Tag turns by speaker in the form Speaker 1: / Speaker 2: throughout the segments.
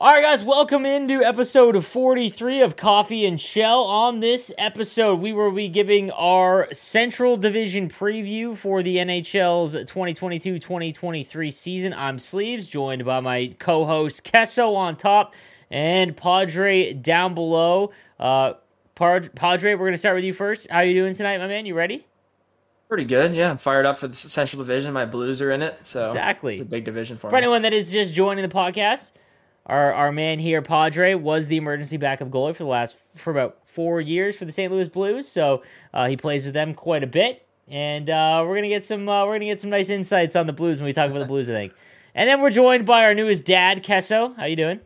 Speaker 1: All right, guys, welcome into episode 43 of Coffee and Chel. On this episode, we will be giving our Central Division preview for the NHL's 2022 2023 season. I'm Sleeves, joined by my co host Kesso on top and Padre down below. Uh, Padre, we're going to start with you first. How are you doing tonight, my man? You ready?
Speaker 2: Pretty good, yeah. I'm fired up for the Central Division. My Blues are in it, so
Speaker 1: exactly,
Speaker 2: it's a big division for,
Speaker 1: for
Speaker 2: me.
Speaker 1: anyone that is just joining the podcast, our our man here, Padre, was the emergency backup goalie for the last for about four years for the St. Louis Blues. So uh, he plays with them quite a bit, and uh, we're gonna get some uh, we're gonna get some nice insights on the Blues when we talk about the Blues. I think. And then we're joined by our newest dad, Kesso. How you doing?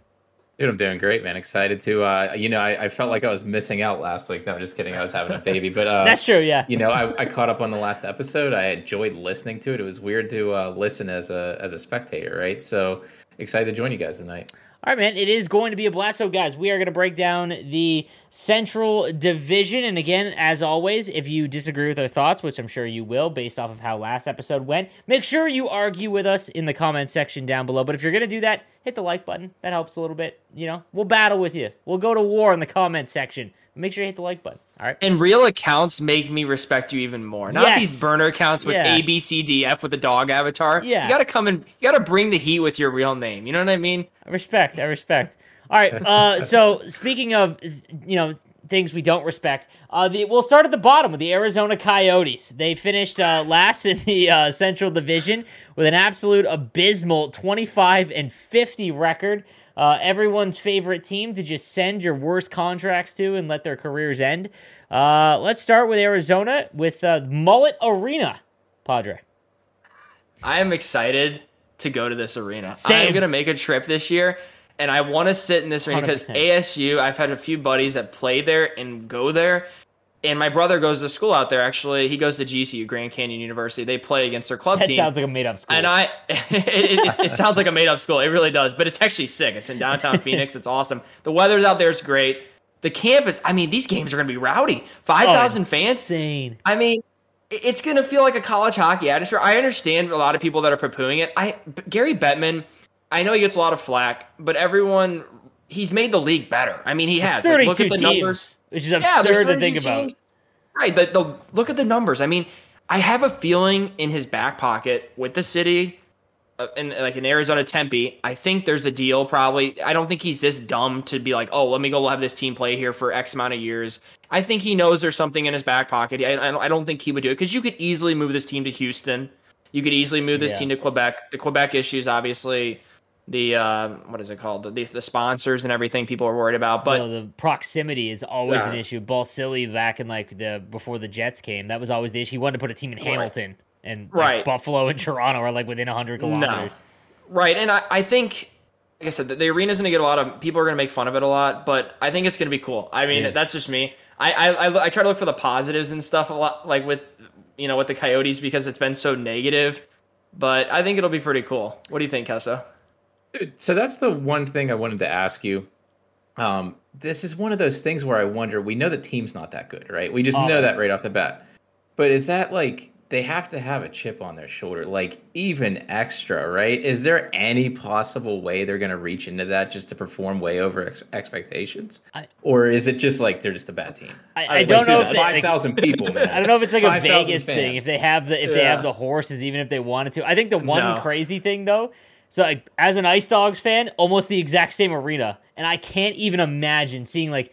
Speaker 3: Dude, I'm doing great, man. Excited to, uh, you know, I, I, felt like I was missing out last week. No, I'm just kidding. I was having a baby, but uh,
Speaker 1: that's true. Yeah.
Speaker 3: You know, I, I, caught up on the last episode. I enjoyed listening to it. It was weird to uh, listen as a as a spectator, right? So excited to join you guys tonight.
Speaker 1: All right, man. It is going to be a blast. So, guys, we are going to break down the Central Division. And again, as always, if you disagree with our thoughts, which I'm sure you will based off of how last episode went, make sure you argue with us in the comment section down below. But if you're going to do that, hit the like button. That helps a little bit. You know, we'll battle with you. We'll go to war in the comment section. Make sure you hit the like button. All right.
Speaker 2: And real accounts make me respect you even more. Not yes. these burner accounts with yeah. A B C D F with a dog avatar.
Speaker 1: Yeah.
Speaker 2: You got to come and you got to bring the heat with your real name. You know what I mean?
Speaker 1: I respect. I respect. All right. Uh, so speaking of, you know, things we don't respect, uh, the, we'll start at the bottom with the Arizona Coyotes. They finished uh, last in the uh, Central Division with an absolute abysmal 25 and 50 record uh, everyone's favorite team to just send your worst contracts to and let their careers end. Uh, let's start with Arizona with uh, Mullet Arena, Padre.
Speaker 2: I am excited to go to this arena.
Speaker 1: Same.
Speaker 2: I'm going to make a trip this year, and I want to sit in this arena because ASU, I've had a few buddies that play there and go there, and my brother goes to school out there. Actually, he goes to GCU, Grand Canyon University. They play against their club
Speaker 1: that
Speaker 2: team.
Speaker 1: sounds like a made up school.
Speaker 2: And I, it, it, it, sounds like a made up school. It really does, but it's actually sick. It's in downtown Phoenix. It's awesome. The weather's out there is great. The campus. I mean, these games are going to be rowdy. Five thousand oh, fans.
Speaker 1: Insane.
Speaker 2: I mean, it's going to feel like a college hockey atmosphere. I understand a lot of people that are poo-pooing it. I Gary Bettman. I know he gets a lot of flack, but everyone he's made the league better. I mean, he has.
Speaker 1: Like, look at the teams. numbers which is absurd yeah, to think about.
Speaker 2: Right. but the, look at the numbers. I mean, I have a feeling in his back pocket with the city, uh, in like in Arizona Tempe. I think there's a deal. Probably. I don't think he's this dumb to be like, oh, let me go have this team play here for X amount of years. I think he knows there's something in his back pocket. I, I don't think he would do it because you could easily move this team to Houston. You could easily move this yeah. team to Quebec. The Quebec issues, obviously the uh, what is it called the, the sponsors and everything people are worried about but
Speaker 1: no, the proximity is always yeah. an issue Ball Balsillie back in like the before the jets came that was always the issue he wanted to put a team in hamilton right. and like,
Speaker 2: right
Speaker 1: buffalo and toronto are like within 100 kilometers no.
Speaker 2: right and I, I think like i said the, the arena's going to get a lot of people are going to make fun of it a lot but i think it's going to be cool i mean yeah. that's just me I, I i try to look for the positives and stuff a lot like with you know with the coyotes because it's been so negative but i think it'll be pretty cool what do you think Kesso?
Speaker 3: So that's the one thing I wanted to ask you. Um, this is one of those things where I wonder. We know the team's not that good, right? We just know that right off the bat. But is that like they have to have a chip on their shoulder, like even extra, right? Is there any possible way they're going to reach into that just to perform way over ex- expectations, I, or is it just like they're just a bad team?
Speaker 1: I, I, I don't know if
Speaker 3: five thousand like, people. Man.
Speaker 1: I don't know if it's like 5, a Vegas thing. If they have the if yeah. they have the horses, even if they wanted to. I think the one no. crazy thing though so like as an Ice Dogs fan, almost the exact same arena, and I can't even imagine seeing like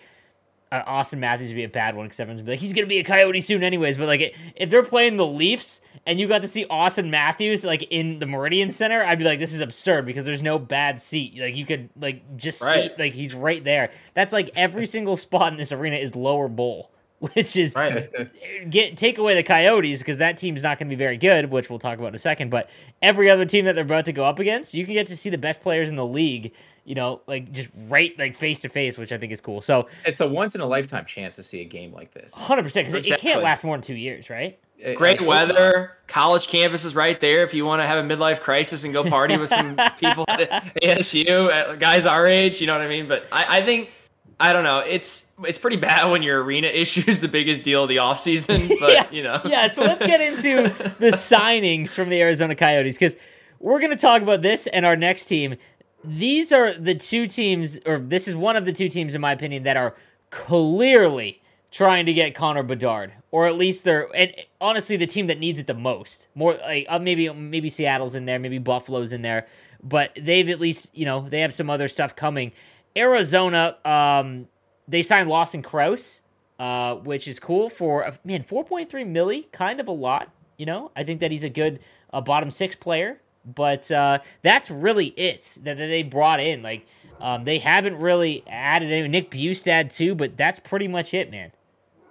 Speaker 1: uh, Auston Matthews be a bad one because everyone's be like he's gonna be a Coyote soon anyways. But like if they're playing the Leafs and you got to see Auston Matthews like in the Meridian Center, I'd be like this is absurd because there's no bad seat. Like you could like just right. see like he's right there. That's like every single spot in this arena is lower bowl. which is right. get take away the Coyotes because that team's not going to be very good, which we'll talk about in a second. But every other team that they're about to go up against, you can get to see the best players in the league, you know, like just right like face to face, which I think is cool. So
Speaker 3: it's a once in a lifetime chance to see a game like this.
Speaker 1: Hundred percent, because exactly. it can't last more than two years, right?
Speaker 2: Great weather, college campus is right there. If you want to have a midlife crisis and go party with some people at ASU, uh, guys our age, you know what I mean. But I, I think I don't know. It's it's pretty bad when your arena issue is the biggest deal of the offseason, but
Speaker 1: yeah.
Speaker 2: you know.
Speaker 1: yeah, so let's get into the signings from the Arizona Coyotes because we're going to talk about this and our next team. These are the two teams, or this is one of the two teams, in my opinion, that are clearly trying to get Connor Bedard, or at least they're and honestly the team that needs it the most. More like uh, maybe maybe Seattle's in there, maybe Buffalo's in there, but they've at least you know they have some other stuff coming. Arizona, um, they signed Lawson Crouse, uh, which is cool for uh, man four point three milli, kind of a lot. You know, I think that he's a good uh, bottom six player, but uh, that's really it that, that they brought in. Like um, they haven't really added any. Nick Bjugstad too, but that's pretty much it, man.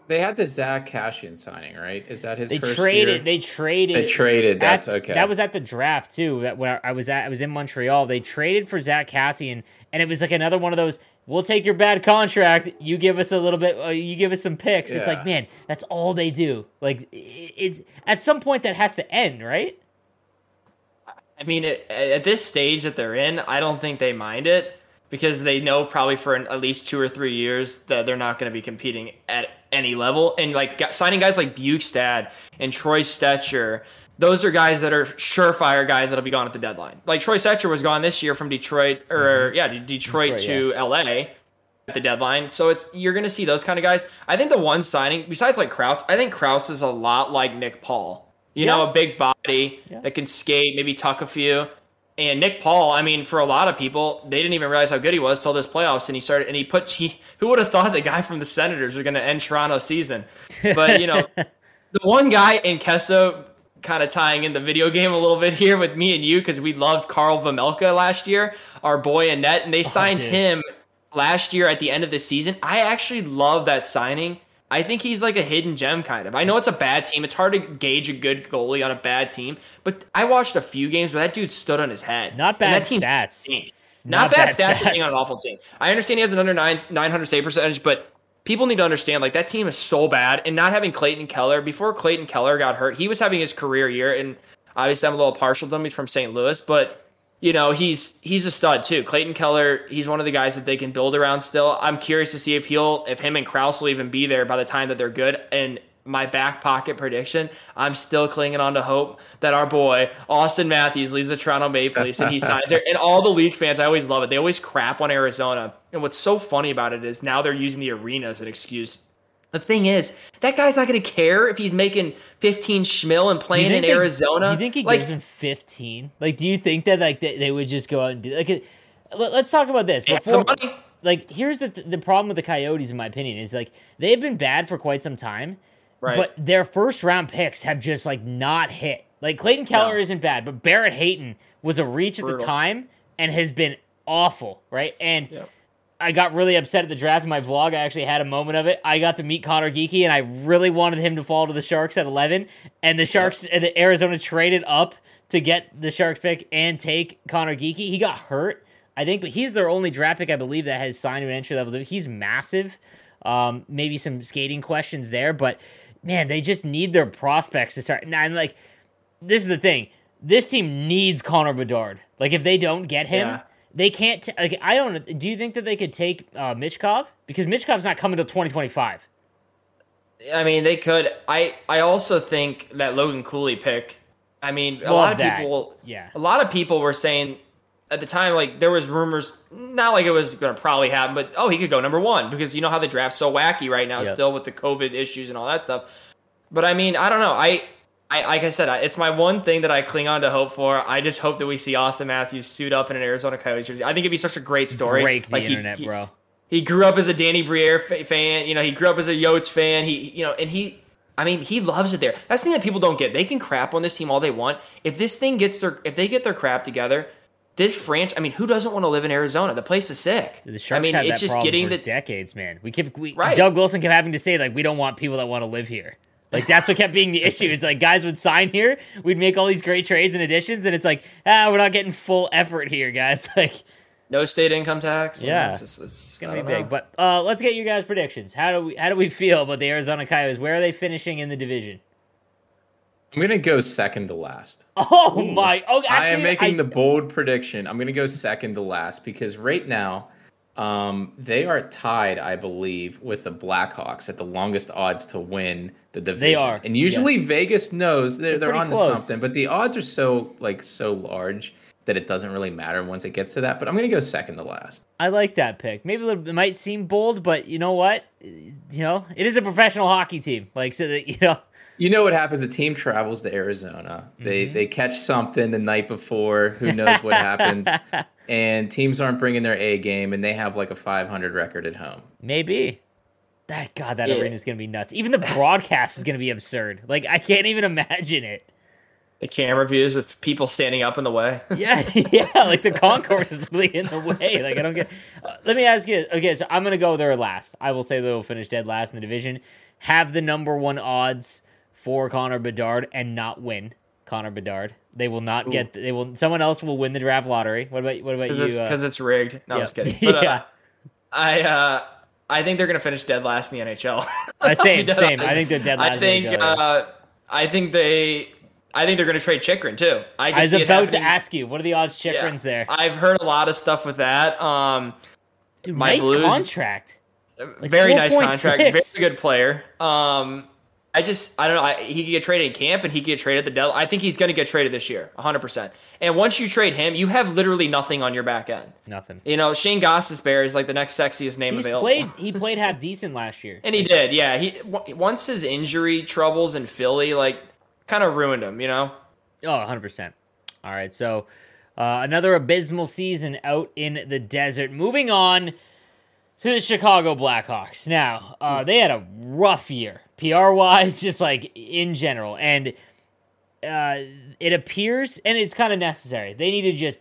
Speaker 3: They had the Zack Kassian signing, right? Is that his?
Speaker 1: They traded.
Speaker 3: Year?
Speaker 1: They traded.
Speaker 3: They traded. That's okay.
Speaker 1: That was at the draft too. That when I was at, I was in Montreal. They traded for Zack Kassian, and it was like another one of those. We'll take your bad contract. You give us a little bit. Uh, you give us some picks. Yeah. It's like, man, that's all they do. Like, it's at some point that has to end, right?
Speaker 2: I mean, it, at this stage that they're in, I don't think they mind it because they know probably for an, at least two or three years that they're not going to be competing at any level. And like signing guys like Bjugstad and Troy Stecher, those are guys that are surefire guys that'll be gone at the deadline. Like Troy Stecher was gone this year from Detroit, or mm-hmm. yeah, Detroit, Detroit to yeah. LA at the deadline. So it's you're to see those kind of guys. I think the one signing besides like Crouse, I think Crouse is a lot like Nick Paul. You yeah. know, a big body yeah. that can skate, maybe tuck a few. And Nick Paul, I mean, for a lot of people, they didn't even realize how good he was till this playoffs. And he started, and he put, he, who would have thought the guy from the Senators was going to end Toronto's season? But, you know, the one guy in Kesso kind of tying in the video game a little bit here with me and you because we loved Karel Vejmelka last year, our boy in net, and they oh, signed him last year at the end of the season. I actually love that signing I think he's like a hidden gem kind of. I know it's a bad team. It's hard to gauge a good goalie on a bad team, but I watched a few games where that dude stood on his head.
Speaker 1: Not bad that team stats. Stinks.
Speaker 2: Not, Not bad, bad stats, stats. being on an awful team. I understand he has an under nine 900 save percentage, but people need to understand like that team is so bad. And not having Clayton Keller before Clayton Keller got hurt, he was having his career year, and obviously I'm a little partial to him. He's from St. Louis, but you know, he's he's a stud too. Clayton Keller, he's one of the guys that they can build around still. I'm curious to see if he'll if him and Crouse will even be there by the time that they're good. And my back pocket prediction, I'm still clinging on to hope that our boy Auston Matthews leaves the Toronto Maple Leafs and he signs there. And all the Leafs fans, I always love it. They always crap on Arizona. And what's so funny about it is now they're using the arena as an excuse the thing is, that guy's not going to care if he's making 15 schmil and playing in
Speaker 1: they,
Speaker 2: Arizona.
Speaker 1: Do you think he
Speaker 2: like,
Speaker 1: gives him 15? Like, do you think that like they, they would just go out and do like? Let, us talk about this before. Like, here's the the problem with the Coyotes, in my opinion, is like they've been bad for quite some time, right? But their first round picks have just like not hit. Like Clayton Keller no. isn't bad, but Barrett Hayton was a reach Brutal. at the time and has been awful, right? And yep I got really upset at the draft in my vlog. I actually had a moment of it. I got to meet Conor Geekie, and I really wanted him to fall to the Sharks at 11. And the Sharks, and the Arizona traded up to get the Sharks pick and take Conor Geekie. He got hurt, I think, but he's their only draft pick, I believe, that has signed an entry level. He's massive. Um, maybe some skating questions there, but man, they just need their prospects to start. And like, this is the thing. This team needs Connor Bedard. Like, if they don't get him. Yeah they can't. T- like, I don't. Do you think that they could take uh, Michkov because Michkov's not coming till twenty twenty five?
Speaker 2: I mean, they could. I I also think that Logan Cooley pick. I mean, a Love lot of that. people.
Speaker 1: Yeah.
Speaker 2: A lot of people were saying at the time, like there was rumors, not like it was going to probably happen, but oh, he could go number one because you know how the draft's so wacky right now, yep. still with the COVID issues and all that stuff. But I mean, I don't know. I I, like I said, it's my one thing that I cling on to hope for. I just hope that we see Auston Matthews suit up in an Arizona Coyotes jersey. I think it'd be such a great story.
Speaker 1: Break the like internet, he,
Speaker 2: bro. He grew up as a Danny Briere fan. You know, he grew up as a Yotes fan. He, you know, and he, I mean, he loves it there. That's the thing that people don't get. They can crap on this team all they want. If this thing gets their, if they get their crap together, this franchise. I mean, who doesn't want to live in Arizona? The place is sick.
Speaker 1: The Sharks
Speaker 2: I mean,
Speaker 1: it's just getting the decades, man. We keep we, right. Doug Wilson kept having to say like, we don't want people that want to live here. Like that's what kept being the issue is like guys would sign here, we'd make all these great trades and additions, and it's like ah, we're not getting full effort here, guys. Like
Speaker 2: No state income tax.
Speaker 1: Yeah, it's, just, it's, it's gonna be big. But uh, let's get your guys' predictions. How do we how do we feel about the Arizona Coyotes? Where are they finishing in the division?
Speaker 3: I'm gonna go second to last.
Speaker 1: Oh Ooh. my! Oh, actually,
Speaker 3: I am making I... the bold prediction. I'm gonna go second to last because right now, um, they are tied, I believe, with the Blackhawks at the longest odds to win the division.
Speaker 1: They are,
Speaker 3: and usually yes. Vegas knows they're, they're, they're on to something, but the odds are so like so large that it doesn't really matter once it gets to that. But I'm gonna go second to last.
Speaker 1: I like that pick. Maybe it might seem bold, but you know what? You know, it is a professional hockey team. Like so that you know
Speaker 3: you know what happens? A team travels to Arizona. They mm-hmm. they catch something the night before. Who knows what happens? and teams aren't bringing their A game, and they have like a 500 record at home.
Speaker 1: Maybe. That God, that yeah. arena is gonna be nuts. Even the broadcast is gonna be absurd. Like I can't even imagine it.
Speaker 2: The camera views with people standing up in the way.
Speaker 1: yeah, yeah. Like the concourse is literally in the way. Like I don't get. Uh, let me ask you. Okay, so I'm gonna go there last. I will say they'll finish dead last in the division. Have the number one odds for Connor Bedard and not win Connor Bedard. They will not Ooh. get. They will. Someone else will win the draft lottery. What about what about
Speaker 2: Cause
Speaker 1: you?
Speaker 2: Because it's, uh, it's, rigged. No, yeah. I'm just kidding. But, uh, yeah. I uh, I think they're gonna finish dead last in the NHL.
Speaker 1: uh, same, same. I think they're dead last.
Speaker 2: I think. Uh, I think they. I think they're going to trade Chychrun too.
Speaker 1: I, I was about to ask you, what are the odds Chychrun's yeah. there?
Speaker 2: I've heard a lot of stuff with that. Um,
Speaker 1: Dude, my nice Blues, contract.
Speaker 2: Like very nice contract. 6. Very good player. Um, I just I don't know. I, he could get traded in camp and he could get traded at the Dell. I think he's going to get traded this year, 100. percent And once you trade him, you have literally nothing on your back end.
Speaker 1: Nothing.
Speaker 2: You know, Shane Gostisbehere is like the next sexiest name
Speaker 1: he's
Speaker 2: available.
Speaker 1: Played, he played half decent last year,
Speaker 2: and he did. Yeah, he once his injury troubles in Philly like kind of ruined him. You know.
Speaker 1: Oh, 100 percent. All right, so uh, another abysmal season out in the desert. Moving on to the Chicago Blackhawks. Now, uh, they had a rough year, PR wise, just like in general. And uh, it appears, and it's kind of necessary, they need to just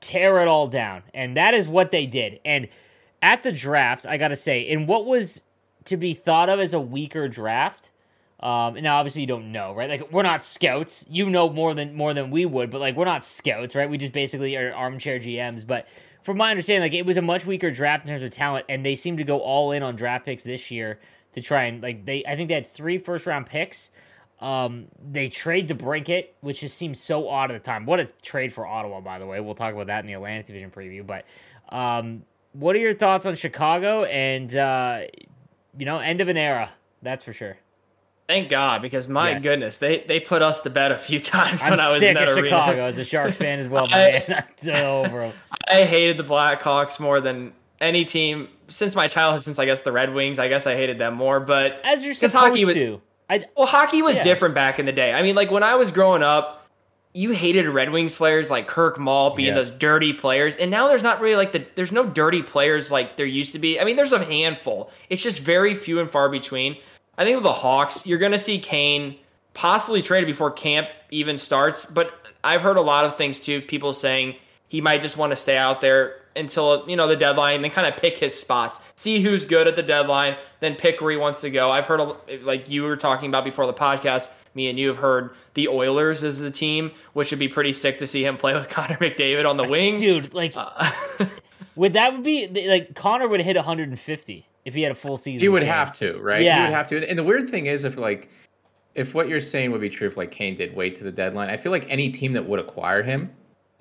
Speaker 1: tear it all down. And that is what they did. And at the draft, I got to say, in what was to be thought of as a weaker draft, um, now obviously you don't know, right? Like we're not scouts. You know more than more than we would, but like we're not scouts, right? We just basically are armchair GMs. But from my understanding, like it was a much weaker draft in terms of talent, and they seem to go all in on draft picks this year to try and like they. I think they had three first round picks. Um, they trade to break it, which just seems so odd at the time. What a trade for Ottawa, by the way. We'll talk about that in the Atlantic Division preview. But um, what are your thoughts on Chicago and uh, you know end of an era? That's for sure.
Speaker 2: Thank God, because my yes. goodness, they they put us to bed a few times
Speaker 1: I'm
Speaker 2: when I was
Speaker 1: sick
Speaker 2: in that
Speaker 1: of
Speaker 2: arena.
Speaker 1: Chicago as a Sharks fan as well, I, man. over
Speaker 2: I hated the Blackhawks more than any team since my childhood. Since I guess the Red Wings, I guess I hated them more. But
Speaker 1: as you're supposed hockey was, to.
Speaker 2: I, well, hockey was yeah. different back in the day. I mean, like when I was growing up, you hated Red Wings players like Kirk Maltby yeah. those dirty players, and now there's not really like the there's no dirty players like there used to be. I mean, there's a handful. It's just very few and far between. I think with the Hawks, you're going to see Kane possibly traded before camp even starts. But I've heard a lot of things too. People saying he might just want to stay out there until you know the deadline, and then kind of pick his spots, see who's good at the deadline, then pick where he wants to go. I've heard like you were talking about before the podcast. Me and you have heard the Oilers as a team, which would be pretty sick to see him play with Connor McDavid on the wing,
Speaker 1: dude. Like, uh, would that would be like Connor would hit 150? if he had a full season.
Speaker 3: He would have to, right? Yeah. He would have to. And the weird thing is, if like, if what you're saying would be true, if like Kane did wait to the deadline, I feel like any team that would acquire him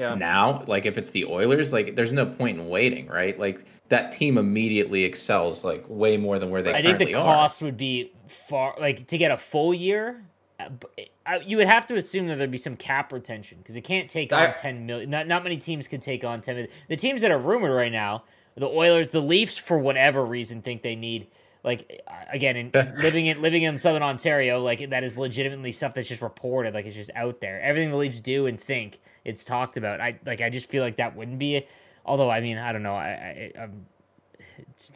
Speaker 3: yeah. now, like if it's the Oilers, like there's no point in waiting, right? Like that team immediately excels like way more than where they. Are I think the
Speaker 1: cost
Speaker 3: are.
Speaker 1: would be far like to get a full year. Uh, you would have to assume that there'd be some cap retention because it can't take on I, ten million. Not not many teams could take on ten million. The teams that are rumored right now the Oilers, the Leafs, for whatever reason, think they need like again in living in living in southern ontario like that is legitimately stuff that's just reported like it's just out there everything the leafs do and think it's talked about i like i just feel like that wouldn't be although i mean i don't know i, I um,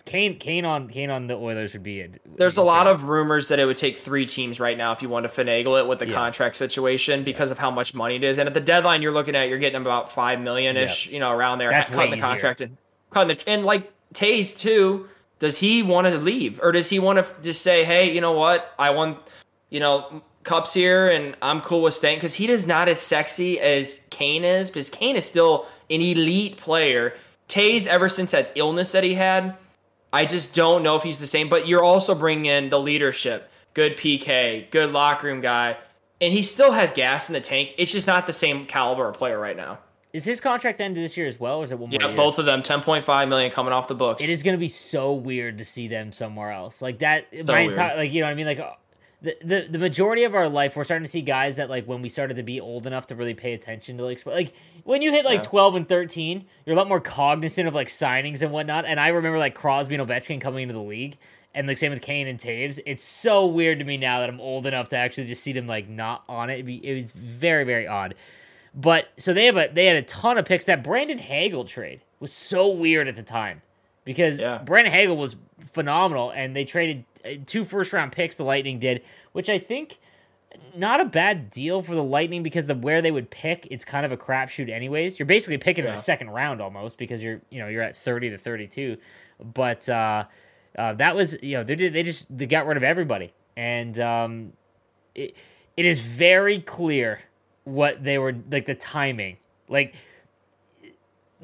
Speaker 1: Kane, Kane on Kane on the Oilers would be. Would
Speaker 2: There's a lot of rumors that it would take three teams right now if you want to finagle it with the yeah. contract situation because yeah. of how much money it is. And at the deadline you're looking at, you're getting about five million ish, yeah. you know, around there.
Speaker 1: That's
Speaker 2: cutting the contract and cutting the and like Toews too. Does he want to leave, or does he want to just say, "Hey, you know what? I want, you know, cups here, and I'm cool with staying"? Because he is not as sexy as Kane is. Because Kane is still an elite player. Toews, ever since that illness that he had, I just don't know if he's the same. But you're also bringing in the leadership, good PK, good locker room guy, and he still has gas in the tank. It's just not the same caliber of player right now.
Speaker 1: Is his contract ended this year as well, or is it one more?
Speaker 2: Yeah,
Speaker 1: year?
Speaker 2: both of them, ten point five million coming off the books.
Speaker 1: It is going to be so weird to see them somewhere else, like that. So my entire, like you know what I mean, like. The, the, the majority of our life, we're starting to see guys that like when we started to be old enough to really pay attention to like like when you hit like yeah. twelve and thirteen, you're a lot more cognizant of like signings and whatnot. And I remember like Crosby and Ovechkin coming into the league, and like same with Kane and Toews It's so weird to me now that I'm old enough to actually just see them like not on it. It'd be, it was very very odd. But so they have a they had a ton of picks. That Brandon Hagel trade was so weird at the time because yeah. Brandon Hagel was phenomenal, and they traded two first round picks. The Lightning did, which I think not a bad deal for the Lightning because the where they would pick, it's kind of a crapshoot anyways. You're basically picking yeah. in the second round almost because you're you know you're at thirty to thirty two, but uh, uh, that was you know they did, they just they got rid of everybody and um, it it is very clear what they were like the timing. Like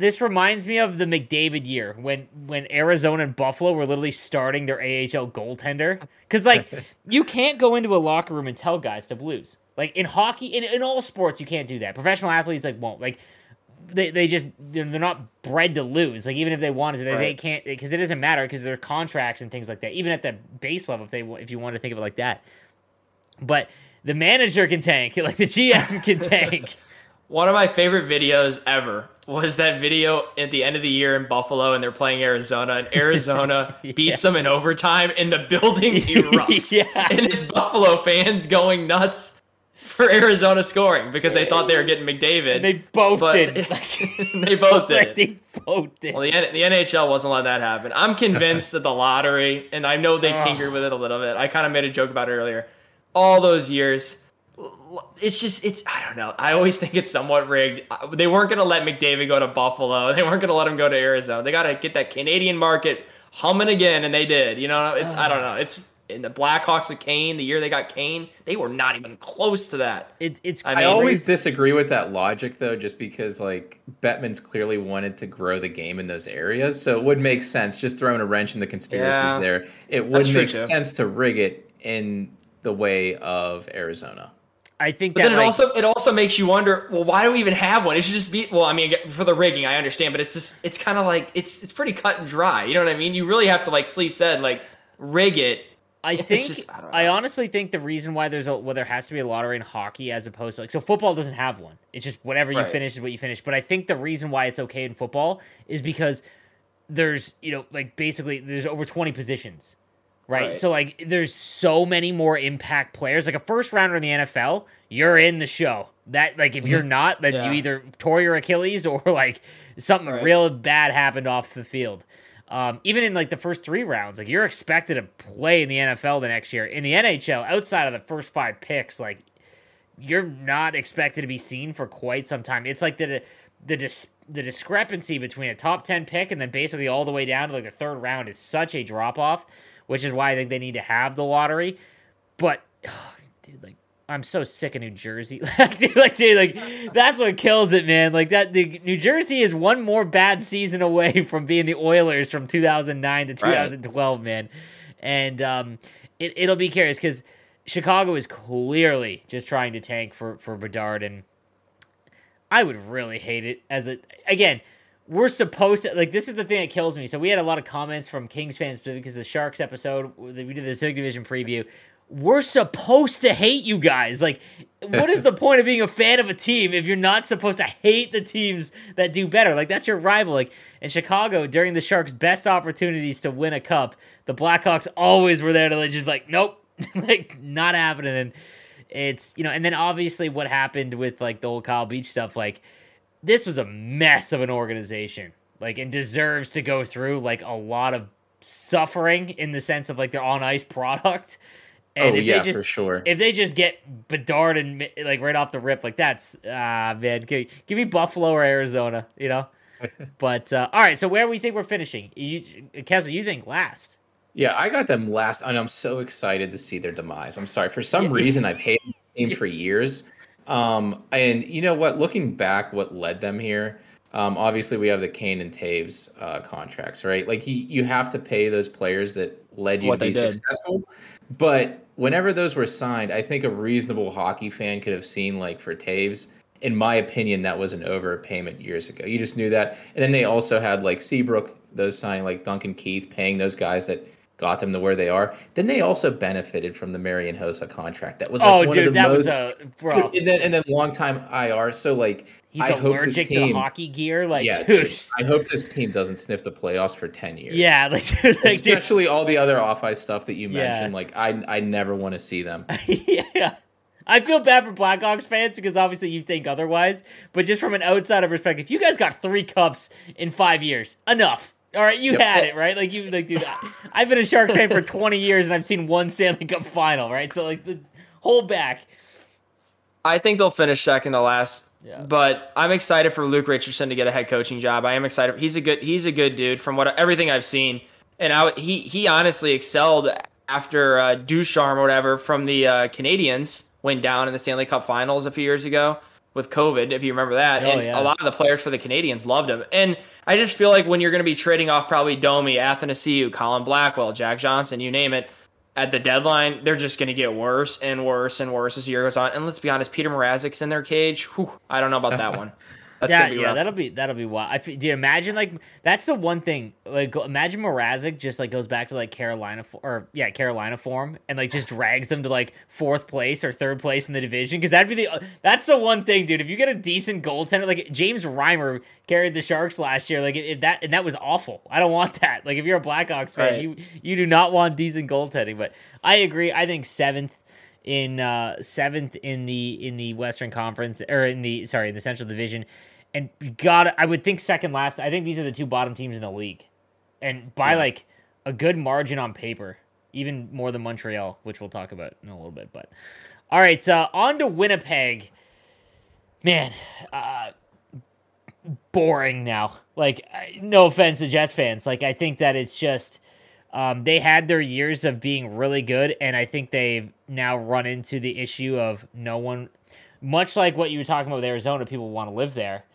Speaker 1: this reminds me of the McDavid year when when Arizona and Buffalo were literally starting their AHL goaltender. Because like you can't go into a locker room and tell guys to lose. Like in hockey, in, in all sports, you can't do that. Professional athletes like won't like. They, they just they're not bred to lose. Like even if they wanted to, they, right. they can't because it doesn't matter because their contracts and things like that. Even at the base level, if they if you want to think of it like that, but the manager can tank, like the GM can tank.
Speaker 2: One of my favorite videos ever was that video at the end of the year in Buffalo and they're playing Arizona and Arizona yeah. beats them in overtime and the building erupts. yeah. And it's Buffalo fans going nuts for Arizona scoring because they thought they were getting McDavid.
Speaker 1: And they both did.
Speaker 2: they both did. They both did. Well, the, the NHL wasn't letting that happen. I'm convinced that the lottery, and I know they've tinkered with it a little bit. I kind of made a joke about it earlier all those years. It's just it's I don't know. I always think it's somewhat rigged. Uh, they weren't going to let McDavid go to Buffalo. They weren't going to let him go to Arizona. They got to get that Canadian market humming again, and they did. You know, it's I don't know. It's in the Blackhawks with Kane, the year they got Kane, they were not even close to that.
Speaker 1: It, it's.
Speaker 3: I, mean, I always disagree with that logic though, just because like Bettman's clearly wanted to grow the game in those areas, so it would make sense. Just throwing a wrench in the conspiracies yeah, there, it would make sense to rig it in the way of Arizona.
Speaker 1: I think
Speaker 2: but
Speaker 1: that
Speaker 2: then
Speaker 1: like,
Speaker 2: it also it also makes you wonder. Well, why do we even have one? It should just be. Well, I mean, for the rigging, I understand, but it's just it's kind of like it's it's pretty cut and dry. You know what I mean? You really have to like Sleep said like rig it.
Speaker 1: I think just, I, I, honestly think the reason why there's a well there has to be a lottery in hockey as opposed to like so football doesn't have one. It's just whatever you right. finish is what you finish. But I think the reason why it's okay in football is because there's you know like basically there's over 20 positions Right? right? So like there's so many more impact players. Like a first rounder in the NFL, you're in the show. That like if mm-hmm. you're not, then yeah. you either tore your Achilles or like something right. real bad happened off the field. Um, even in like the first three rounds, like you're expected to play in the NFL the next year. In the NHL, outside of the first five picks, like you're not expected to be seen for quite some time. It's like the the dis- the discrepancy between a top ten pick and then basically all the way down to like the third round is such a drop off which is why I think they need to have the lottery. But oh, dude, like I'm so sick of New Jersey. like, dude, like, dude, like that's what kills it, man. Like that, the, New Jersey is one more bad season away from being the Oilers from 2009 to 2012, right. man. And um, it, it'll be curious because Chicago is clearly just trying to tank for for Bedard, and I would really hate it as a again we're supposed to like this is the thing that kills me. So we had a lot of comments from Kings fans because the Sharks episode we did the Pacific Division preview. We're supposed to hate you guys. Like, what is the point of being a fan of a team if you're not supposed to hate the teams that do better? Like, that's your rival. Like in Chicago, during the Sharks' best opportunities to win a cup, the Blackhawks always were there to just like, nope, like not happening. And it's you know, and then obviously what happened with like the old Kyle Beach stuff, like this was a mess of an organization. Like, and deserves to go through like a lot of suffering in the sense of like their on ice product. And
Speaker 3: oh if yeah, they just, for sure.
Speaker 1: If they just get Bedard and like right off the rip, like that's ah man, give, give me Buffalo or Arizona, you know. but uh, all right, so where do we think we're finishing? You, Kessel, you think last?
Speaker 3: Yeah, I got them last, and I'm so excited to see their demise. I'm sorry for some reason I've hated the team for years. Um, and you know what? Looking back, what led them here, Um, obviously, we have the Kane and Toews uh, contracts, right? Like he, you have to pay those players that led you what to be successful. But whenever those were signed, I think a reasonable hockey fan could have seen, like for Toews, in my opinion, that was an overpayment years ago. You just knew that. And then they also had like Seabrook, those signing like Duncan Keith, paying those guys that got them to where they are. Then they also benefited from the Marian Hossa contract. That was like oh, one dude, of the that most, was a bro. And then, and then long time IR. So like
Speaker 1: he's I allergic team, to hockey gear. Like,
Speaker 3: yeah, dude. I hope this team doesn't sniff the playoffs for ten years.
Speaker 1: Yeah, like, dude, like
Speaker 3: especially all the other off ice stuff that you mentioned. Yeah. Like, I I never want to see them.
Speaker 1: yeah. I feel bad for Blackhawks fans because obviously you think otherwise, but just from an outsider perspective, you guys got three cups in five years. Enough. All right, you yep. had it right. Like you, like dude. I've been a Sharks fan for twenty years and I've seen one Stanley Cup final. Right, so like, the, hold back.
Speaker 2: I think they'll finish second to last. Yeah. But I'm excited for Luke Richardson to get a head coaching job. I am excited. He's a good. He's a good dude from what everything I've seen, and I, he he honestly excelled after uh, Ducharme or whatever from the uh, Canadiens went down in the Stanley Cup Finals a few years ago with COVID, if you remember that. Oh, and yeah. a lot of the players for the Canadiens loved him. And I just feel like when you're going to be trading off probably Domi, Athanasiu, Colin Blackwell, Jack Johnson, you name it, at the deadline, they're just going to get worse and worse and worse as the year goes on. And let's be honest, Petr Mrazek's in their cage. Whew, I don't know about that one.
Speaker 1: That's yeah, yeah, rough. that'll be that'll be wild. I feel, do you imagine like that's the one thing like imagine Mrazek just like goes back to like Carolina or yeah Carolina form and like just drags them to like fourth place or third place in the division because that'd be the that's the one thing, dude. If you get a decent goaltender like James Reimer carried the Sharks last year, like if that and that was awful. I don't want that. Like if you're a Blackhawks fan, right. you you do not want decent goaltending. But I agree. I think seventh in uh seventh in the in the Western Conference or in the sorry in the Central Division and God, I would think second last. I think these are the two bottom teams in the league, and by yeah. like a good margin on paper, even more than Montreal, which we'll talk about in a little bit. But all right, uh, on to Winnipeg. Man, uh, boring now. Like, no offense to Jets fans. Like, I think that it's just um, they had their years of being really good, and I think they've now run into the issue of no one. Much like what you were talking about with Arizona, people want to live there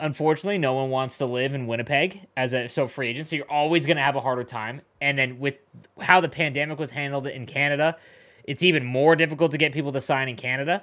Speaker 1: unfortunately, no one wants to live in Winnipeg as a so free agent. So you're always going to have a harder time. And then with how the pandemic was handled in Canada, it's even more difficult to get people to sign in Canada.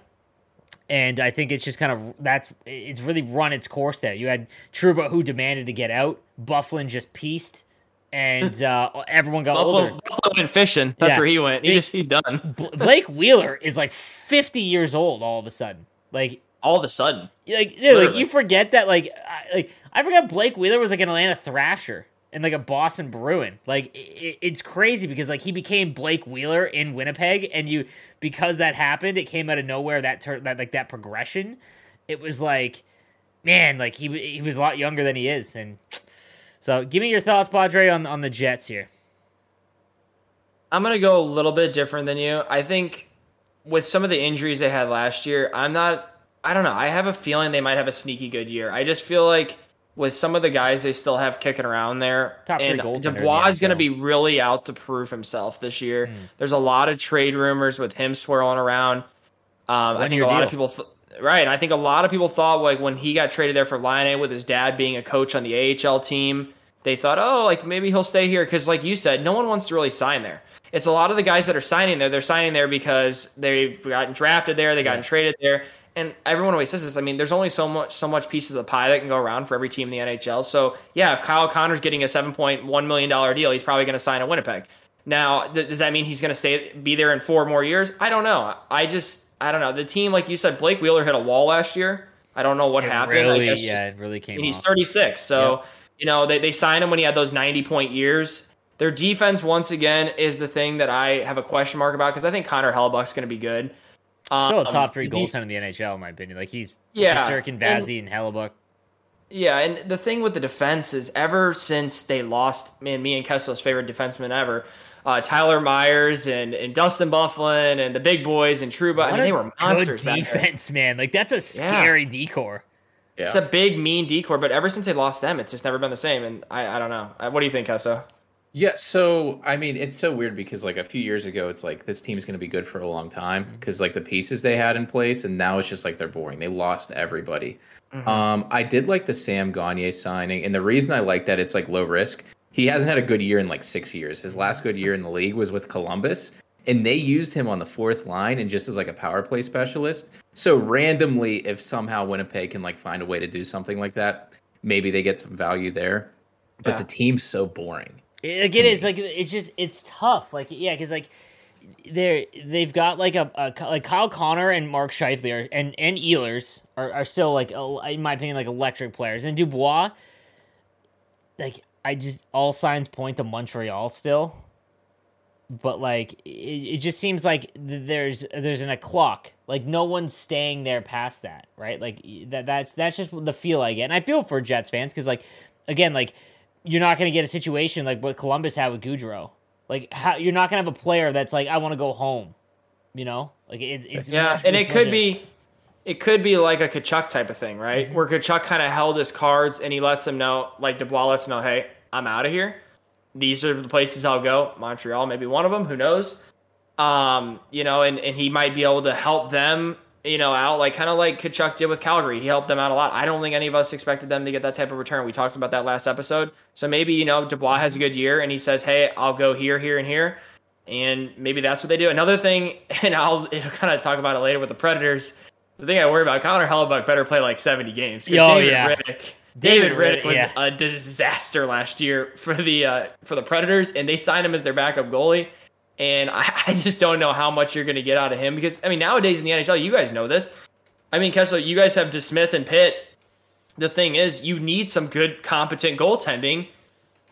Speaker 1: And I think it's just kind of that's it's really run its course there. You had Trouba who demanded to get out. Byfuglien just pieced, and uh, everyone got Buffalo, older.
Speaker 2: Buffalo went fishing. That's yeah. where he went. He just, he's done.
Speaker 1: Blake Wheeler is like 50 years old all of a sudden. Like
Speaker 2: all of a sudden.
Speaker 1: Like, dude, like you forget that, like, I, like I forgot Blake Wheeler was like an Atlanta Thrasher and like a Boston Bruin. Like, it, it's crazy because like he became Blake Wheeler in Winnipeg, and you because that happened, it came out of nowhere. That tur- that like that progression, it was like, man, like he he was a lot younger than he is, and so give me your thoughts, Padre, on on the Jets here.
Speaker 2: I'm gonna go a little bit different than you. I think with some of the injuries they had last year, I'm not I don't know. I have a feeling they might have a sneaky good year. I just feel like with some of the guys they still have kicking around there, Top and Dubois is going to be really out to prove himself this year. Mm. There's a lot of trade rumors with him swirling around. Um, I think a lot deal. of people, th- right? I think a lot of people thought like when he got traded there for Laine with his dad being a coach on the AHL team, they thought, oh, like maybe he'll stay here because, like you said, no one wants to really sign there. It's a lot of the guys that are signing there. They're signing there because they've gotten drafted there, they gotten yeah. traded there, and everyone always says this. I mean, there's only so much so much pieces of the pie that can go around for every team in the NHL. So yeah, if Kyle Connor's getting a seven point one million dollar deal, he's probably going to sign a Winnipeg. Now, th- does that mean he's going to stay be there in four more years? I don't know. I just I don't know. The team, like you said, Blake Wheeler hit a wall last year. I don't know what it happened.
Speaker 1: Really, yeah, just, it really came.
Speaker 2: he's 36, so yep. you know they they signed him when he had those 90 point years. Their defense, once again, is the thing that I have a question mark about because I think Connor Hellebuyck's going to be good.
Speaker 1: Still a um, top three goaltender in the NHL, in my opinion. Like he's yeah, Shesterkin, Vazzy, and, and Hellebuyck.
Speaker 2: Yeah, and the thing with the defense is ever since they lost, man, me and Kessler's favorite defenseman ever, uh, Tyler Myers and, and Dustin Byfuglien and the big boys and Trouba. What I mean, they were monsters.
Speaker 1: Good defense, man. Like that's a scary yeah. D-core.
Speaker 2: Yeah. It's a big, mean D-core, but ever since they lost them, it's just never been the same. And I, I don't know. Uh, what do you think, Kessa?
Speaker 3: Yeah, so I mean, it's so weird because like a few years ago, it's like this team is going to be good for a long time because mm-hmm. like the pieces they had in place, and now it's just like they're boring. They lost everybody. Mm-hmm. Um, I did like the Sam Gagner signing, and the reason I like that it's like low risk. He hasn't had a good year in like six years. His last good year in the league was with Columbus, and they used him on the fourth line and just as like a power play specialist. So randomly, if somehow Winnipeg can like find a way to do something like that, maybe they get some value there. But yeah. the team's so boring.
Speaker 1: Like it is like it's just it's tough. Like yeah, because like they're they've got like a, a, like Kyle Connor and Mark Scheifele and and Ehlers are, are still like in my opinion like electric players and Dubois. Like I just all signs point to Montreal still, but like it, it just seems like there's there's an a clock. Like no one's staying there past that, right? Like that that's that's just the feel I get, and I feel for Jets fans because like again like you're not going to get a situation like what Columbus had with Gaudreau. Like how you're not going to have a player that's like I want to go home. You know, like it, it's
Speaker 2: yeah, and it could be. It could be like a Tkachuk type of thing, right? Mm-hmm. Where Tkachuk kind of held his cards and he lets them know, like Dubois lets know, hey, I'm out of here. These are the places I'll go. Montreal, maybe one of them. Who knows? Um, you know, and, and he might be able to help them you know, out like kind of like Tkachuk did with Calgary. He helped them out a lot. I don't think any of us expected them to get that type of return. We talked about that last episode. So maybe, you know, Dubois has a good year and he says, Hey, I'll go here, here, and here. And maybe that's what they do. Another thing, and I'll kind of talk about it later with the Predators. The thing I worry about, Connor Hellebuyck better play like 70 games.
Speaker 1: Oh, David yeah.
Speaker 2: Rittich, David, David Rittich was yeah. a disaster last year for the uh, for the Predators, and they signed him as their backup goalie. And I, I just don't know how much you're going to get out of him because, I mean, nowadays in the NHL, you guys know this. I mean, Kessel, you guys have DeSmith and Pitt. The thing is, you need some good, competent goaltending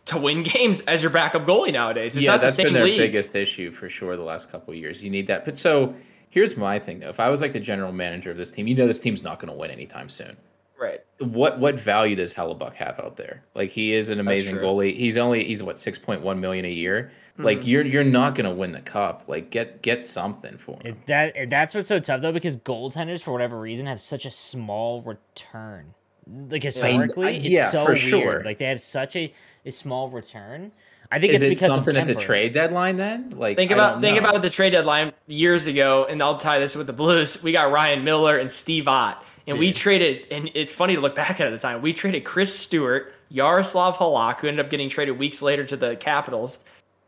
Speaker 2: to win games as your backup goalie nowadays. It's
Speaker 3: yeah,
Speaker 2: that's
Speaker 3: been their
Speaker 2: league.
Speaker 3: biggest issue for sure the last couple years. You need that. But so here's my thing though. If I was like the general manager of this team, you know this team's not going to win anytime soon.
Speaker 2: Right.
Speaker 3: What what value does Hellebuyck have out there? Like he is an amazing goalie. He's only he's what six point one million a year. Mm-hmm. Like you're you're not gonna win the cup. Like get get something for him.
Speaker 1: That that's what's so tough though because goaltenders for whatever reason have such a small return. Like historically, I, I, yeah, it's so weird. Sure. Like they have such a, a small return. I think
Speaker 3: is
Speaker 1: it's
Speaker 3: it something at the trade deadline then? Like
Speaker 2: think about think about the trade deadline years ago, and I'll tie this with the Blues. We got Ryan Miller and Steve Ott and Dude. we traded, and it's funny to look back at at the time. We traded Chris Stewart, Yaroslav Halak, who ended up getting traded weeks later to the Capitals,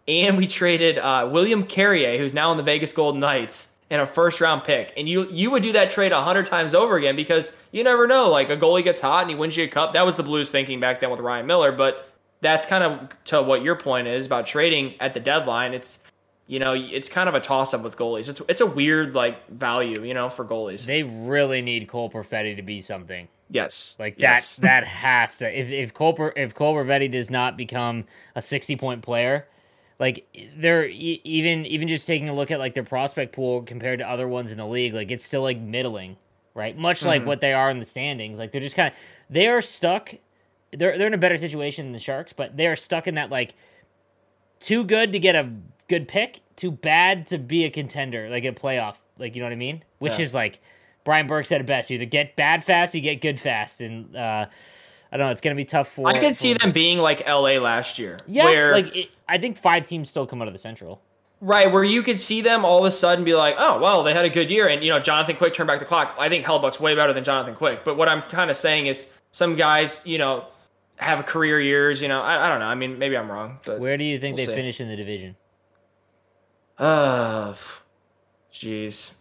Speaker 2: and we traded uh, William Carrier, who's now in the Vegas Golden Knights, and a first round pick. And you you would do that trade a hundred times over again because you never know. Like a goalie gets hot and he wins you a cup. That was the Blues thinking back then with Ryan Miller, but that's kind of to what your point is about trading at the deadline. It's you know, it's kind of a toss up with goalies. It's it's a weird like value, you know, for goalies.
Speaker 1: They really need Cole Perfetti to be something.
Speaker 2: Yes,
Speaker 1: like
Speaker 2: yes.
Speaker 1: that. that has to. If if Cole if Cole Perfetti does not become a sixty point player, like they're even even just taking a look at like their prospect pool compared to other ones in the league, like it's still like middling, right? Much mm-hmm. like what they are in the standings. Like they're just kind of they are stuck. They're they're in a better situation than the Sharks, but they are stuck in that like too good to get a good pick, too bad to be a contender, like a playoff. Like you know what I mean? Which yeah. is like Brian Burke said it best: you either get bad fast, or you get good fast, and uh, I don't know. It's gonna be tough for.
Speaker 2: I
Speaker 1: can
Speaker 2: see them being like LA last year.
Speaker 1: Yeah,
Speaker 2: where,
Speaker 1: like it, I think five teams still come out of the Central.
Speaker 2: Right, where you could see them all of a sudden be like, oh, well, they had a good year. And, you know, Jonathan Quick turned back the clock. I think Hellebuyck's way better than Jonathan Quick. But what I'm kind of saying is some guys, you know, have career years. You know, I, I don't know. I mean, maybe I'm wrong.
Speaker 1: Where do you think we'll they see. finish in the division?
Speaker 2: Uh, jeez.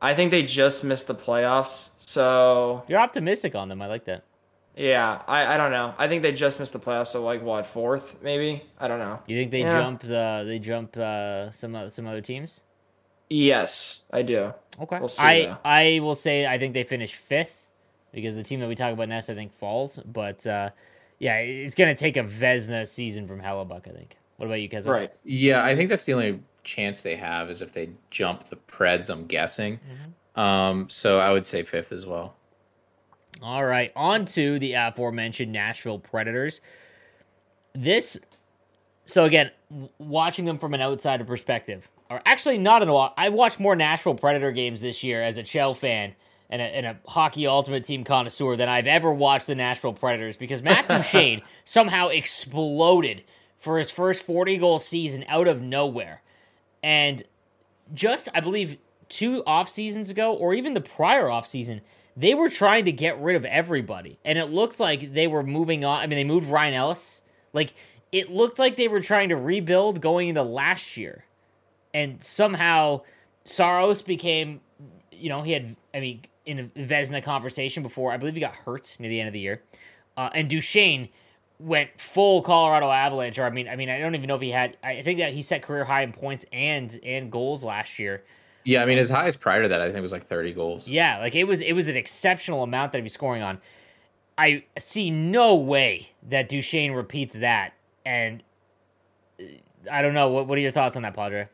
Speaker 2: I think they just missed the playoffs. So
Speaker 1: you're optimistic on them. I like that.
Speaker 2: Yeah, I, I don't know. I think they just missed the playoffs. So like what fourth maybe? I don't know.
Speaker 1: You think they yeah. jump uh, they jump uh, some some other teams?
Speaker 2: Yes, I do.
Speaker 1: Okay. We'll see, I though. I will say I think they finish fifth because the team that we talk about next I think falls. But uh, yeah, it's gonna take a Vezina season from Hellebuyck. I think. What about you, guys?
Speaker 2: Right.
Speaker 3: Yeah, I think that's the only chance they have is if they jump the Preds. I'm guessing. Mm-hmm. Um, so I would say fifth as well.
Speaker 1: All right, on to the aforementioned Nashville Predators. This, so again, watching them from an outsider perspective, or actually not at all. I watched more Nashville Predator games this year as a Chel fan and a, and a, hockey ultimate team connoisseur than I've ever watched the Nashville Predators because Matt Duchene somehow exploded for his first 40 goal season out of nowhere. And just, I believe, two off seasons ago, or even the prior off season, they were trying to get rid of everybody. And it looks like they were moving on. I mean, they moved Ryan Ellis. Like, it looked like they were trying to rebuild going into last year. And somehow Saros became, you know, he had, I mean, in a Vezina conversation before, I believe he got hurt near the end of the year. Uh, and Duchene went full Colorado Avalanche. Or I mean, I mean, I don't even know if he had. I think that he set career high in points and and goals last year.
Speaker 3: Yeah, I mean, his highest prior to that, I think, was like thirty goals.
Speaker 1: Yeah, like it was it was an exceptional amount that he was scoring on. I see no way that Duchene repeats that, and uh, I don't know. What what are your thoughts on that, Padre?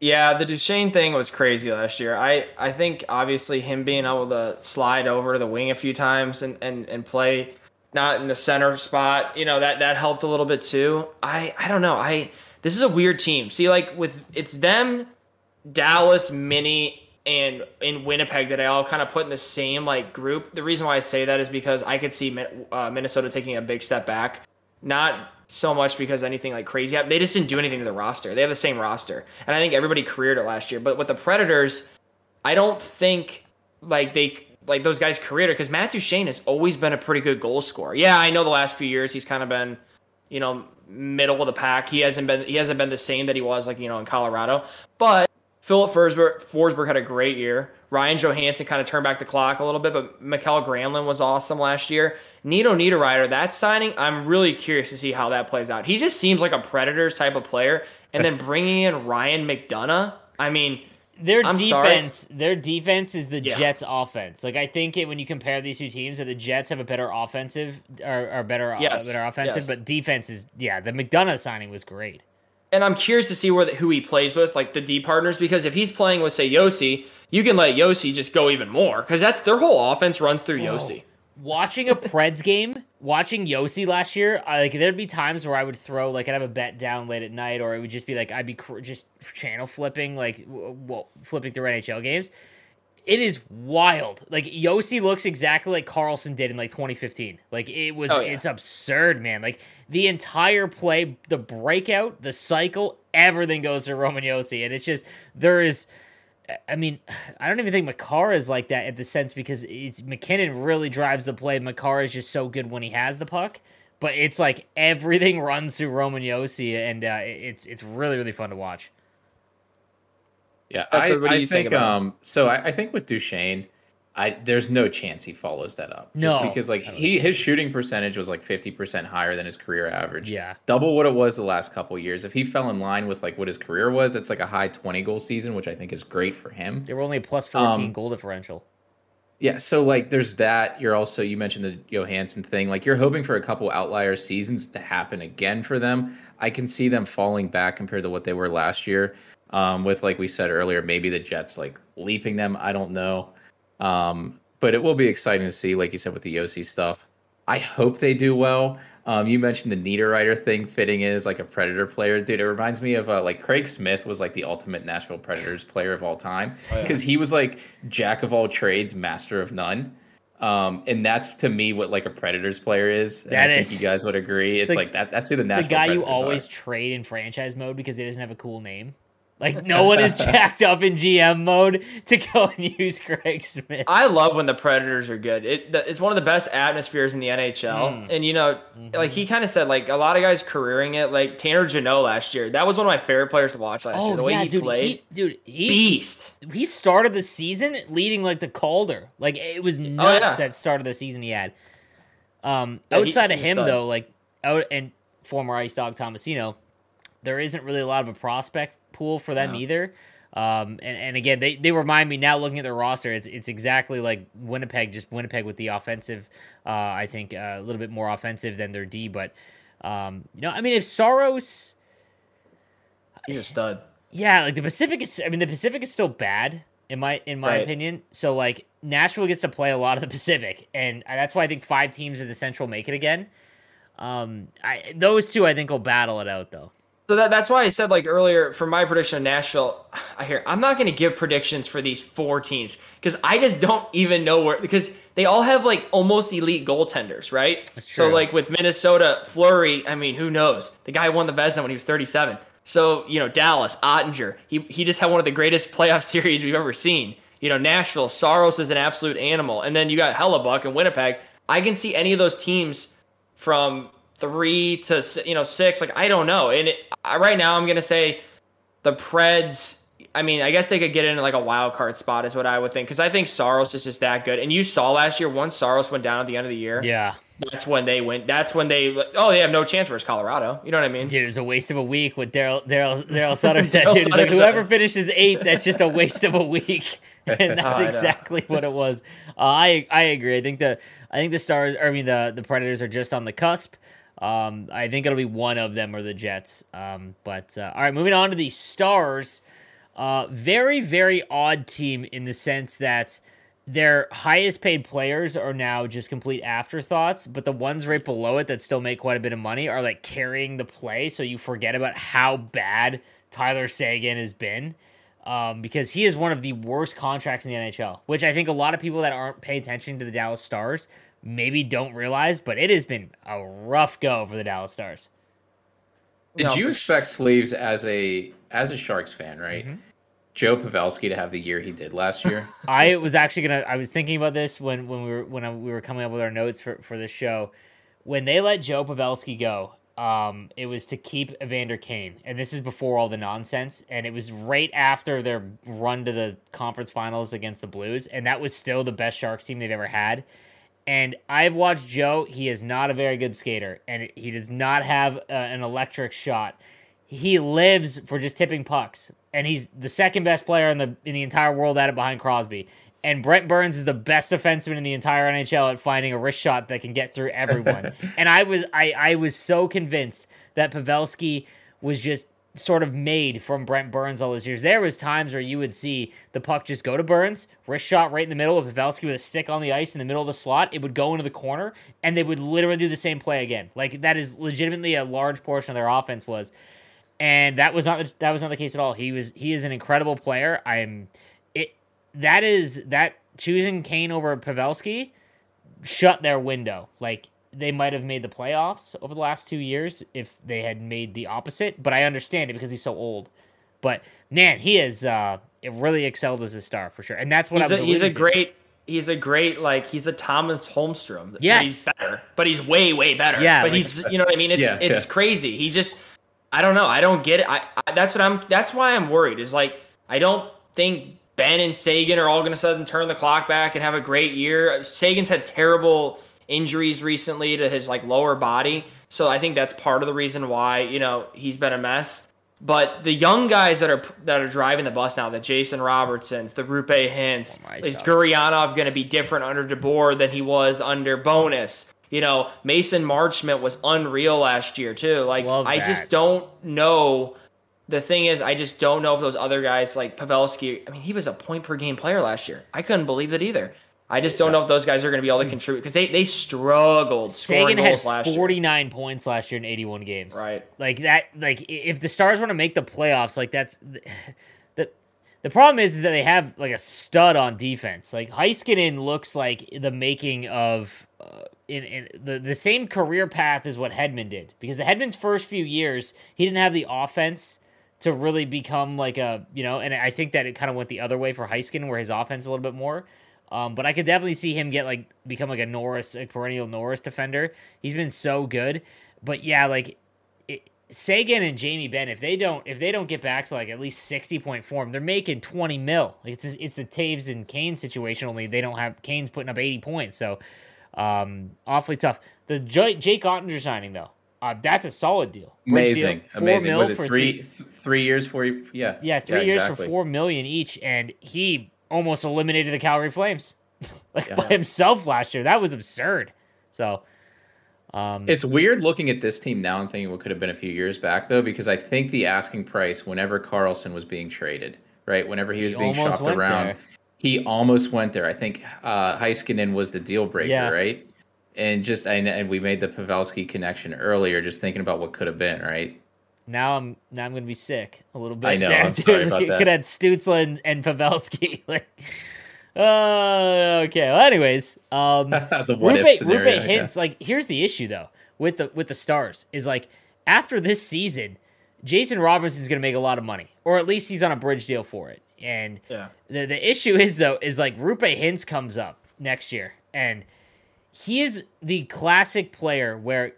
Speaker 2: Yeah, the Duchene thing was crazy last year. I, I think obviously him being able to slide over to the wing a few times and, and, and play not in the center spot, you know, that, that helped a little bit too. I, I don't know. I this is a weird team. See, like with it's them, Dallas, Mini, and in Winnipeg that I all kind of put in the same like group. The reason why I say that is because I could see uh, Minnesota taking a big step back. Not so much because anything like crazy happened. They just didn't do anything to the roster. They have the same roster, and I think everybody careered it last year. But with the Predators, I don't think like they like those guys careered it because Matt Duchene has always been a pretty good goal scorer. Yeah, I know the last few years he's kind of been, you know, middle of the pack. He hasn't been he hasn't been the same that he was like you know in Colorado, but Filip Forsberg, Forsberg had a great year. Ryan Johansen kind of turned back the clock a little bit, but Mikael Granlund was awesome last year. Nino Niederreiter, that signing, I'm really curious to see how that plays out. He just seems like a Predators type of player. And then bringing in Ryan McDonagh, I mean,
Speaker 1: their I'm defense, sorry. their defense is the yeah. Jets' offense. Like I think it, when you compare these two teams, that the Jets have a better offensive or, or better, uh, yes. uh, better offensive, yes. but defense is yeah. The McDonagh signing was great
Speaker 2: and I'm curious to see where the, who he plays with, like the D partners, because if he's playing with say Josi, you can let Josi just go even more because that's their whole offense runs through Whoa. Josi.
Speaker 1: Watching a Preds game, watching Josi last year, I, like there'd be times where I would throw like I'd have a bet down late at night, or it would just be like I'd be cr- just channel flipping, like well, flipping through NHL games. It is wild. Like Josi looks exactly like Karlsson did in like 2015. Like it was, oh, yeah. it's absurd, man. Like the entire play, the breakout, the cycle, everything goes to Roman Josi, and it's just there is. I mean, I don't even think Makar is like that at the sense because it's MacKinnon really drives the play. Makar is just so good when he has the puck, but it's like everything runs through Roman Josi, and uh, it's it's really really fun to watch.
Speaker 3: Yeah, so I, I think, think um, so. I, I, think with Duchene, I there's no chance he follows that up.
Speaker 1: No,
Speaker 3: just because like he his shooting percentage was like fifty percent higher than his career average.
Speaker 1: Yeah,
Speaker 3: double what it was the last couple years. If he fell in line with like what his career was, it's like a high twenty goal season, which I think is great for him.
Speaker 1: They were only a plus fourteen um, goal differential.
Speaker 3: Yeah, so like there's that. You're also you mentioned the Johansen thing. Like you're hoping for a couple outlier seasons to happen again for them. I can see them falling back compared to what they were last year. Um, with like we said earlier, maybe the Jets like leaping them. I don't know. Um, but it will be exciting to see, like you said, with the Josi stuff. I hope they do well. Um, you mentioned the Niederreiter thing fitting in as like a Predator player, dude. It reminds me of uh, like Craig Smith was like the ultimate Nashville Predators player of all time because oh, yeah. he was like jack of all trades, master of none. Um, and that's to me what like a Predators player is. And that I is, think you guys would agree. It's like, like that. That's who the Nashville the
Speaker 1: guy
Speaker 3: Predators
Speaker 1: you always
Speaker 3: are.
Speaker 1: trade in franchise mode because he doesn't have a cool name. Like no one is jacked up in GM mode to go and use Craig Smith.
Speaker 2: I love when the Predators are good. It, it's one of the best atmospheres in the NHL. Mm. And you know, mm-hmm. like he kind of said, like a lot of guys careering it. Like Tanner Jeannot last year, that was one of my favorite players to watch last oh, year. The way yeah, he
Speaker 1: dude,
Speaker 2: played,
Speaker 1: he, dude, he,
Speaker 2: beast.
Speaker 1: He started the season leading like the Calder. Like it was nuts oh, yeah. that start of the season he had. Um, yeah, outside he, of him though, like out and former Ice Dog Tomasino, there isn't really a lot of a prospect pool for them yeah. either. Um, and, and again, they, they remind me now looking at their roster, it's it's exactly like Winnipeg, just Winnipeg with the offensive. Uh, I think uh, a little bit more offensive than their D, but um, you know, I mean, if Saros,
Speaker 2: he's a stud.
Speaker 1: Yeah, like the Pacific is. I mean, the Pacific is still bad in my in my right. opinion. So like Nashville gets to play a lot of the Pacific, and that's why I think five teams in the Central make it again. Um, I those two I think will battle it out though.
Speaker 2: So that, that's why I said like earlier for my prediction of Nashville, I hear I'm not going to give predictions for these four teams because I just don't even know where because they all have like almost elite goaltenders, right? So like with Minnesota, Fleury, I mean, who knows? The guy won the Vezina when he was 37. So you know Dallas, Oettinger, he he just had one of the greatest playoff series we've ever seen. You know Nashville, Saros is an absolute animal, and then you got Hellebuyck and Winnipeg. I can see any of those teams from three to you know six. Like I don't know. And it, right now, I'm gonna say the Preds. I mean, I guess they could get in like a wild card spot is what I would think because I think Saros is just that good. And you saw last year once Saros went down at the end of the year.
Speaker 1: Yeah.
Speaker 2: That's when they went. That's when they. Oh, they have no chance versus Colorado. You know what I mean?
Speaker 1: Dude, it was a waste of a week. with Daryl Daryl Daryl Sutter said. Dude, like whoever finishes eighth, that's just a waste of a week. and that's oh, exactly what it was. Uh, I I agree. I think the I think the stars. I mean the the Predators are just on the cusp. Um, I think it'll be one of them or the Jets. Um, but uh, all right, moving on to the Stars. Uh, very, very odd team in the sense that their highest paid players are now just complete afterthoughts, but the ones right below it that still make quite a bit of money are like carrying the play. So you forget about how bad Tyler Seguin has been. Um, because he is one of the worst contracts in the NHL, which I think a lot of people that aren't paying attention to the Dallas Stars maybe don't realize, but it has been a rough go for the Dallas Stars.
Speaker 3: Did no, you expect Sleeves as a as a Sharks fan, right? Mm-hmm. Joe Pavelski to have the year he did last year.
Speaker 1: I was actually gonna. I was thinking about this when when we were when I, we were coming up with our notes for for this show. When they let Joe Pavelski go, um, it was to keep Evander Kane, and this is before all the nonsense. And it was right after their run to the conference finals against the Blues, and that was still the best Sharks team they've ever had. And I've watched Joe. He is not a very good skater, and he does not have uh, an electric shot. He lives for just tipping pucks, and he's the second best player in the in the entire world at it behind Crosby. And Brent Burns is the best defenseman in the entire NHL at finding a wrist shot that can get through everyone. and I was I I was so convinced that Pavelski was just sort of made from Brent Burns all those years. There was times where you would see the puck just go to Burns, wrist shot right in the middle with Pavelski with a stick on the ice in the middle of the slot. It would go into the corner, and they would literally do the same play again. Like that is legitimately a large portion of their offense was, and that was not that was not the case at all. He was he is an incredible player. I'm it that is that choosing Kane over Pavelski shut their window. Like they might have made the playoffs over the last two years if they had made the opposite. But I understand it because he's so old. But man, he has uh, really excelled as a star for sure, and that's what
Speaker 2: he's
Speaker 1: I was.
Speaker 2: A, he's a to. great. He's a great like he's a Tomas Holmstrom.
Speaker 1: Yes,
Speaker 2: he's better, but he's way way better.
Speaker 1: Yeah,
Speaker 2: but like, he's you know what I mean. It's yeah, it's yeah. crazy. He just I don't know. I don't get it. I, I that's what I'm. That's why I'm worried. Is like I don't think Benn and Seguin are all going to sudden turn the clock back and have a great year. Seguin's had terrible injuries recently to his like lower body. So I think that's part of the reason why, you know, he's been a mess. But the young guys that are that are driving the bus now, the Jason Robertsons, the Roope Hintz, oh is Gurianov going to be different under DeBoer than he was under Bowness? You know, Mason Marchment was unreal last year too. Like I just don't know. The thing is, I just don't know if those other guys like Pavelski. I mean, he was a point per game player last year. I couldn't believe it either. I just don't know if those guys are going to be able to contribute because they, they struggled.
Speaker 1: Seguin had 49 points last year in 81 games.
Speaker 2: Right.
Speaker 1: Like that, like if the Stars want to make the playoffs, like that's the, the problem is, is that they have like a stud on defense. Like Heiskanen looks like the making of uh, in, in the, the same career path as what Hedman did because the Hedman's first few years, he didn't have the offense to really become like a, you know, and I think that it kind of went the other way for Heiskanen where his offense a little bit more. Um, but I could definitely see him get like become like a Norris, a perennial Norris defender. He's been so good. But yeah, like it, Seguin and Jamie Benn, if they don't if they don't get back to like at least sixty point form, they're making twenty mil. Like it's it's the Toews and Kane situation. Only they don't have Kane's putting up eighty points. So um, awfully tough. The J- Jake Oettinger signing though. Uh, that's a solid deal.
Speaker 3: Amazing, deal, amazing. Was it three, three three years for you? Yeah,
Speaker 1: yeah, three yeah, years exactly. for four million each, and he almost eliminated the Calgary Flames like yeah. by himself last year. That was absurd. So
Speaker 3: um, it's weird looking at this team now and thinking what could have been a few years back though, because I think the asking price whenever Karlsson was being traded, right, whenever he was he being shopped around, there. he almost went there. I think uh, Heiskanen was the deal breaker, yeah. right? And just and, and we made the Pavelski connection earlier, just thinking about what could have been, right?
Speaker 1: Now I'm now I'm gonna be sick a little bit.
Speaker 3: I know. There, I'm sorry about that.
Speaker 1: Could have Stützle and, and Pavelski. like, uh, okay. Well, anyways, um, the what Roope, Roope Hintz. Like, here's the issue though with the with the stars is like after this season, Jason Robertson is gonna make a lot of money, or at least he's on a bridge deal for it. And
Speaker 2: yeah.
Speaker 1: the the issue is though is like Roope Hintz comes up next year, and he is the classic player where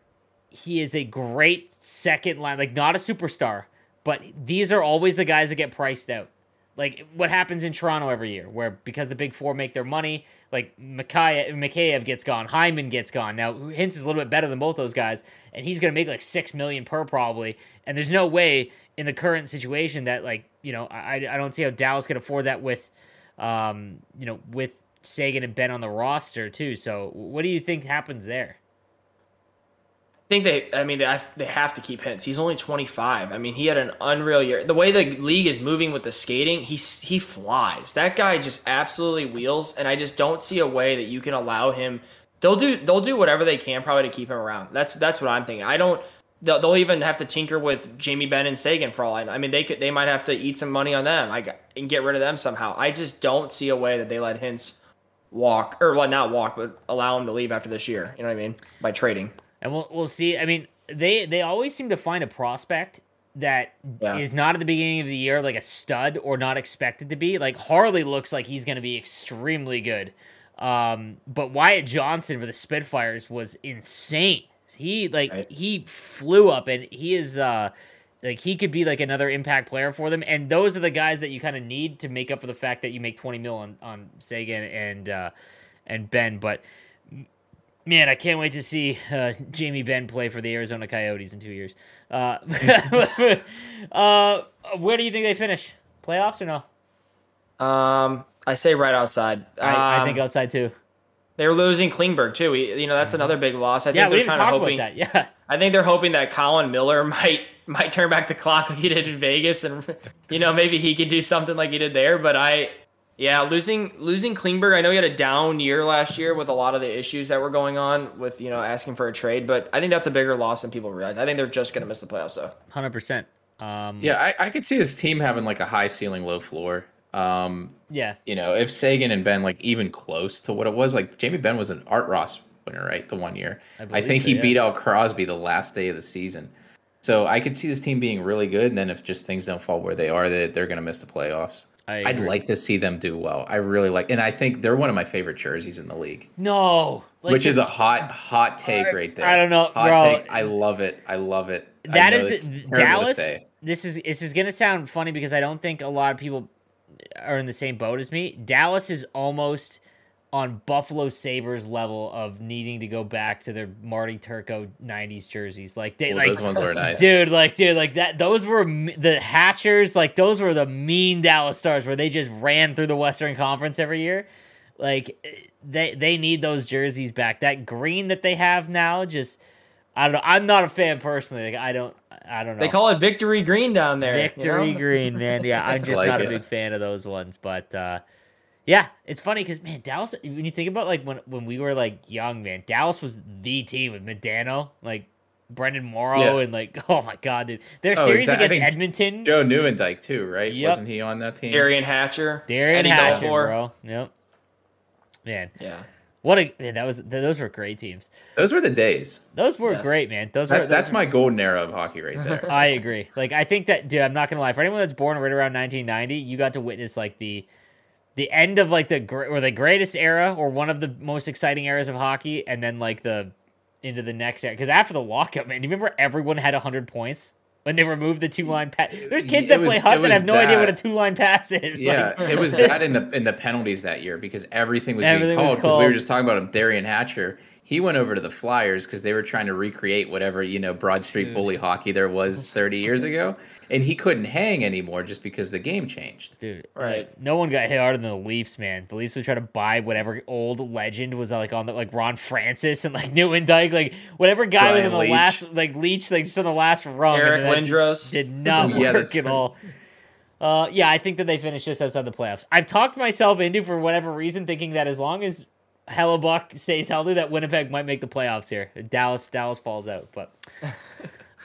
Speaker 1: he is a great second line, like not a superstar, but these are always the guys that get priced out. Like what happens in Toronto every year, where because the big four make their money, like Mikheyev gets gone, Hyman gets gone. Now Hintz is a little bit better than both those guys, and he's going to make like six million per probably. And there's no way in the current situation that like you know I I don't see how Dallas can afford that with, um you know with Seguin and Benn on the roster too. So what do you think happens there?
Speaker 2: Think they. I mean, they, they have to keep Hintz. He's only 25. I mean, he had an unreal year. The way the league is moving with the skating, he he flies. That guy just absolutely wheels, and I just don't see a way that you can allow him. They'll do they'll do whatever they can probably to keep him around. That's that's what I'm thinking. I don't. They'll, they'll even have to tinker with Jamie Benn and Seguin for all I know. I mean, they could they might have to eat some money on them. I and get rid of them somehow. I just don't see a way that they let Hintz walk or well not walk, but allow him to leave after this year. You know what I mean? By trading
Speaker 1: and we'll we'll see. I mean, they they always seem to find a prospect that yeah. is not at the beginning of the year like a stud or not expected to be. Like Harley looks like he's going to be extremely good. Um, but Wyatt Johnston for the Spitfires was insane. He like right. he flew up and he is uh like he could be like another impact player for them. And those are the guys that you kind of need to make up for the fact that you make 20 mil on, on Seguin and uh and Benn, But Man, I can't wait to see uh, Jamie Benn play for the Arizona Coyotes in two years. Uh, uh, where do you think they finish? Playoffs or
Speaker 2: no? Um, I say right outside.
Speaker 1: I,
Speaker 2: um,
Speaker 1: I think outside too.
Speaker 2: They're losing Klingberg too. We, you know, that's mm-hmm. another big loss. I think
Speaker 1: yeah,
Speaker 2: they're
Speaker 1: we didn't talk hoping, about that. Yeah,
Speaker 2: I think they're hoping that Colin Miller might might turn back the clock like he did in Vegas, and you know maybe he can do something like he did there. But I yeah, losing losing Klingberg. I know he had a down year last year with a lot of the issues that were going on with you know asking for a trade, but I think that's a bigger loss than people realize. I think they're just going to miss the playoffs though.
Speaker 1: Hundred percent. Um,
Speaker 3: yeah, I, I could see this team having like a high ceiling, low floor. Um,
Speaker 1: yeah,
Speaker 3: you know, if Seguin and Benn like even close to what it was, like Jamie Benn was an Art Ross winner, right? The one year, I, I think so, he yeah. beat out Crosby the last day of the season. So I could see this team being really good, and then if just things don't fall where they are, that they're going to miss the playoffs. I would like to see them do well. I really like, and I think they're one of my favorite jerseys in the league.
Speaker 1: No,
Speaker 3: like which is a hot, hot take right there.
Speaker 1: I don't know,
Speaker 3: hot
Speaker 1: bro.
Speaker 3: Take. I love it. I love it.
Speaker 1: That is Dallas. This is this is gonna sound funny because I don't think a lot of people are in the same boat as me. Dallas is almost on Buffalo Sabres level of needing to go back to their Marty Turco '90s jerseys. Like they, like
Speaker 3: those ones were nice,
Speaker 1: dude. Like dude, like that. Those were the Hatchers. Like those were the mean Dallas Stars where they just ran through the Western Conference every year. Like they they need those jerseys back. That green that they have now, just I don't know. I'm not a fan personally. Like I don't. I don't know.
Speaker 2: They call it Victory Green down there.
Speaker 1: Victory you know? Green, man. Yeah, I'm just like not it. a big fan of those ones, but. uh yeah, it's funny because man, Dallas. When you think about like when when we were like young, man, Dallas was the team with Modano, like Brenden Morrow, yeah. and like oh my god, dude, their oh, series exactly. against Edmonton.
Speaker 3: Joe Nieuwendyk too, right? Yep. Wasn't he on that team?
Speaker 2: Derian Hatcher,
Speaker 1: Derian Eddie Hatcher, Belfour. bro. Yep. Man,
Speaker 2: yeah.
Speaker 1: What a man, that was those were great teams.
Speaker 3: Those were the days.
Speaker 1: Those were yes. great, man. Those
Speaker 3: that's,
Speaker 1: were, those
Speaker 3: that's my golden era of hockey right there.
Speaker 1: I agree. Like I think that dude, I'm not gonna lie. For anyone that's born right around 1990, you got to witness like the the end of like the or the greatest era or one of the most exciting eras of hockey, and then like the into the next era. Because after the lockout, man, do you remember everyone had hundred points? when they removed the two line pass. There's kids that was, play HUT that have no that. idea what a two line pass is.
Speaker 3: Yeah, like, it was that in the in the penalties that year because everything was everything being called because we were just talking about him, Derian Hatcher he went over to the Flyers because they were trying to recreate whatever you know Broad Street Dude. bully hockey there was 30 years ago, and he couldn't hang anymore just because the game changed.
Speaker 1: Dude, right? No one got hit harder than the Leafs, man. The Leafs would try to buy whatever old legend was like on the like Ron Francis and like Nieuwendyk, like whatever guy Brian was in the Leetch. last like Leetch, like just on the last rung.
Speaker 2: Eric Lindros
Speaker 1: did not yeah, work at all. Uh, yeah, I think that they finished just outside the playoffs. I've talked myself into for whatever reason, thinking that as long as Hellebuyck stays healthy, that Winnipeg might make the playoffs here. Dallas Dallas falls out, but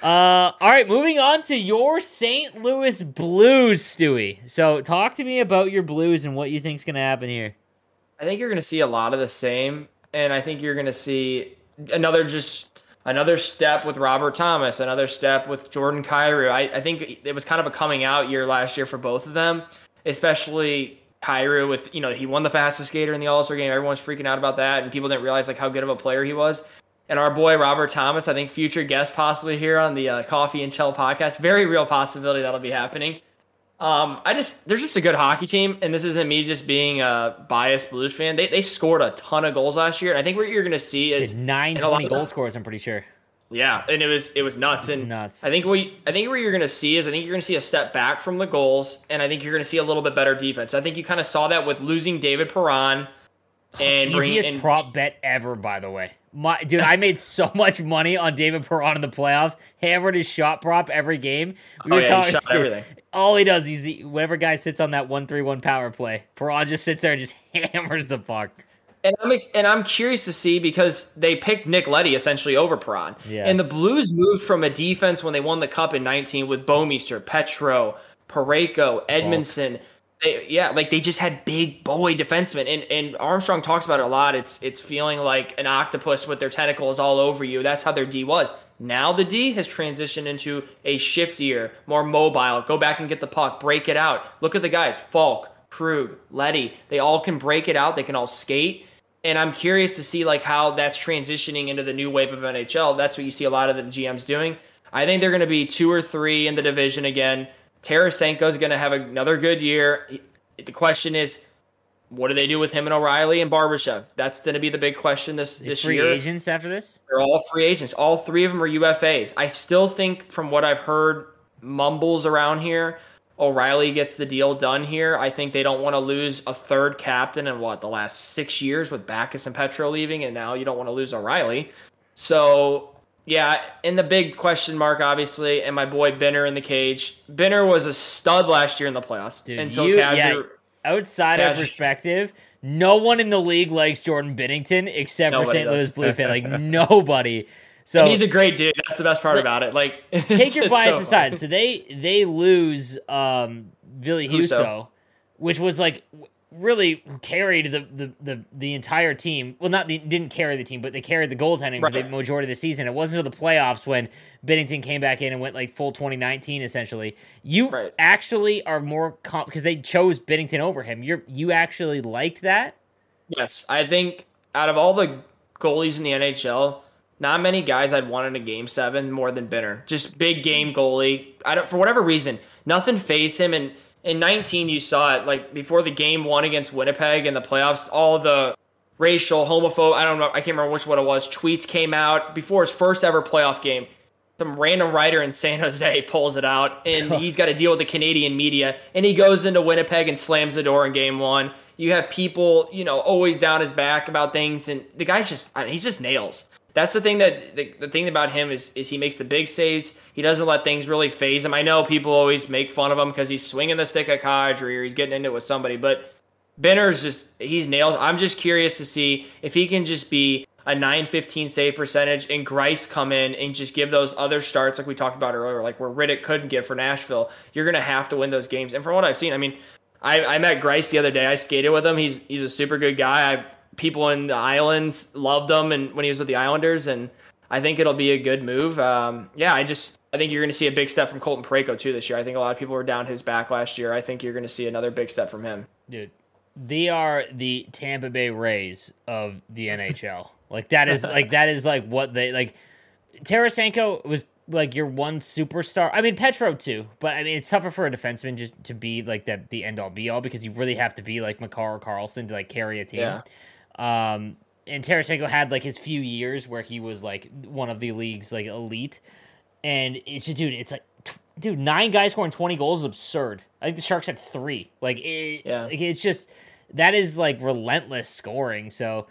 Speaker 1: Uh, all right, moving on to your St. Louis Blues, Stewie. So, talk to me about your Blues and what you think is going to happen here.
Speaker 2: I think you're going to see a lot of the same, and I think you're going to see another just another step with Robert Thomas, another step with Jordan Kyrou. I, I think it was kind of a coming out year last year for both of them, especially Kyrou with you know he won the fastest skater in the All Star game. Everyone's freaking out about that, and people didn't realize like how good of a player he was. And our boy Robert Thomas, I think future guest possibly here on the uh, Coffee and Chel podcast. Very real possibility that'll be happening. Um, I just there's just a good hockey team, and this isn't me just being a biased Blues fan. They they scored a ton of goals last year, and I think what you're gonna see is
Speaker 1: nine twenty goal scores. I'm pretty sure.
Speaker 2: Yeah, and it was it was nuts.
Speaker 1: It's
Speaker 2: and
Speaker 1: nuts.
Speaker 2: I think what I think what you're going to see is I think you're going to see a step back from the goals, and I think you're going to see a little bit better defense. I think you kind of saw that with losing David Perron.
Speaker 1: And easiest and, prop bet ever, by the way. My dude, I made so much money on David Perron in the playoffs. Hammered his shot prop every game.
Speaker 2: We oh, were yeah, talking, shot dude, everything.
Speaker 1: All he does is whenever guy sits on that one three one power play, Perron just sits there and just hammers the puck.
Speaker 2: And I'm and I'm curious to see because they picked Nick Leddy essentially over Perron.
Speaker 1: Yeah.
Speaker 2: And the Blues moved from a defense when they won the cup in 19 with Bouwmeester, Petro, Parayko, Edmundson. They, yeah, like they just had big boy defensemen, and and Armstrong talks about it a lot. It's it's feeling like an octopus with their tentacles all over you. That's how their D was. Now the D has transitioned into a shiftier, more mobile. Go back and get the puck, break it out. Look at the guys: Faulk, Krug, Leddy. They all can break it out. They can all skate and I'm curious to see like how that's transitioning into the new wave of NHL. That's what you see a lot of the GMs doing. I think they're going to be two or three in the division again. Tarasenko is going to have another good year. The question is, what do they do with him and O'Reilly and Barbashev? That's going to be the big question this this
Speaker 1: free
Speaker 2: year.
Speaker 1: Free agents after this?
Speaker 2: They're all free agents. All three of them are UFAs. I still think, from what I've heard, mumbles around here O'Reilly gets the deal done here. I think they don't want to lose a third captain in what the last six years with Backes and Petro leaving, and now you don't want to lose O'Reilly. So yeah, and the big question mark, obviously, and my boy Benner in the cage. Benner was a stud last year in the playoffs
Speaker 1: Dude, until you, yeah, outside of perspective, no one in the league likes Jordan Binnington except nobody for St. Louis Blue fan. Like nobody. So
Speaker 2: and he's a great dude. That's the best part about it. Like
Speaker 1: take your bias so aside. So they they lose um Ville Husso, which was like really carried the, the, the, the entire team. Well, not the, didn't carry the team, but they carried the goaltending right. for the majority of the season. It wasn't until the playoffs when Binnington came back in and went like full 2019 essentially. You right. actually are more comp because they chose Binnington over him. You're you actually liked that?
Speaker 2: Yes, I think out of all the goalies in the NHL, not many guys I'd want in a game seven more than Benner. Just big game goalie. I don't for whatever reason, nothing phased him. And in 19, you saw it like before the game one against Winnipeg in the playoffs. All the racial, homophobe. I don't know. I can't remember which one it was. Tweets came out before his first ever playoff game. Some random writer in San Jose pulls it out, and he's got to deal with the Canadian media. And he goes into Winnipeg and slams the door in game one. You have people, you know, always down his back about things, and the guy's just, he's just nails that's the thing that the, the thing about him is is he makes the big saves. He doesn't let things really phase him. I know people always make fun of him because he's swinging the stick at Kadri or he's getting into it with somebody, but Benner's just he's nails. I'm just curious to see if he can just be a 915 save percentage and Greiss come in and just give those other starts like we talked about earlier, like where Rittich couldn't give for Nashville. You're gonna have to win those games. And from what I've seen, I mean, I, I met Greiss the other day. I skated with him. He's he's a super good guy. I people in the islands loved him and when he was with the Islanders and I think it'll be a good move. Um, yeah, I just I think you're going to see a big step from Colton Parayko too this year. I think a lot of people were down his back last year. I think you're going to see another big step from him.
Speaker 1: Dude, they are the Tampa Bay Rays of the NHL. like that is like that is like what they like. Tarasenko was like your one superstar. I mean Petro too, but I mean it's tougher for a defenseman just to be like that the end all be all because you really have to be like Makar or Karlsson to like carry a team. Yeah. Um, and Tarasenko had like his few years where he was like one of the league's like elite, and it's just, dude, it's like, dude, nine guys scoring twenty goals is absurd. I think the Sharks had three. Like, it, yeah, like, it's just that is like relentless scoring. So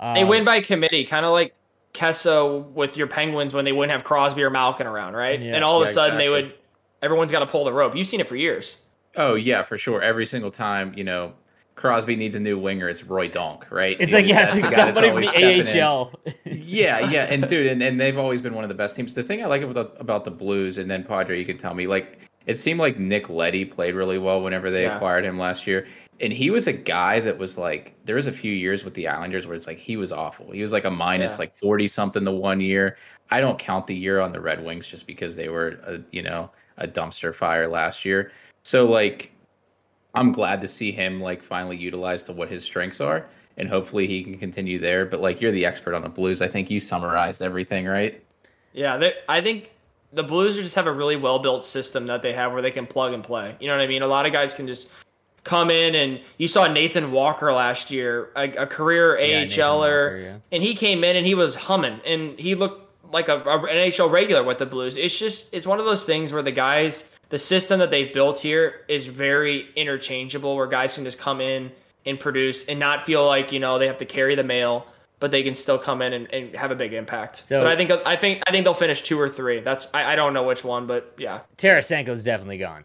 Speaker 2: um, they win by committee, kind of like Kesso with your Penguins when they wouldn't have Crosby or Malkin around, right? Yeah, and all of yeah, a sudden exactly. they would, everyone's got to pull the rope. You've seen it for years.
Speaker 3: Oh yeah, for sure. Every single time, you know, Crosby needs a new winger, it's Roy Donk, right?
Speaker 1: It's like yeah, it's like somebody from the AHL.
Speaker 3: yeah, yeah, and dude, and, and they've always been one of the best teams. The thing I like about about the Blues, and then Padre, you can tell me, like it seemed like Nick Leddy played really well whenever they yeah. acquired him last year. And he was a guy that was like, there was a few years with the Islanders where it's like he was awful. He was like a minus yeah. like 40 something the one year. I don't count the year on the Red Wings just because they were, a, you know, a dumpster fire last year. So like I'm glad to see him like finally utilize to what his strengths are, and hopefully he can continue there. But like you're the expert on the Blues, I think you summarized everything right.
Speaker 2: Yeah, I think the Blues just have a really well built system that they have where they can plug and play. You know what I mean? A lot of guys can just come in and you saw Nathan Walker last year, a, a career yeah, AHLer, yeah. and he came in and he was humming and he looked like a, a, an NHL regular with the Blues. It's just it's one of those things where the guys the system that they've built here is very interchangeable where guys can just come in and produce and not feel like you know they have to carry the mail but they can still come in and, and have a big impact. So but i think i think i think they'll finish two or three. That's i, I don't know which one but yeah.
Speaker 1: Tarasenko's definitely gone.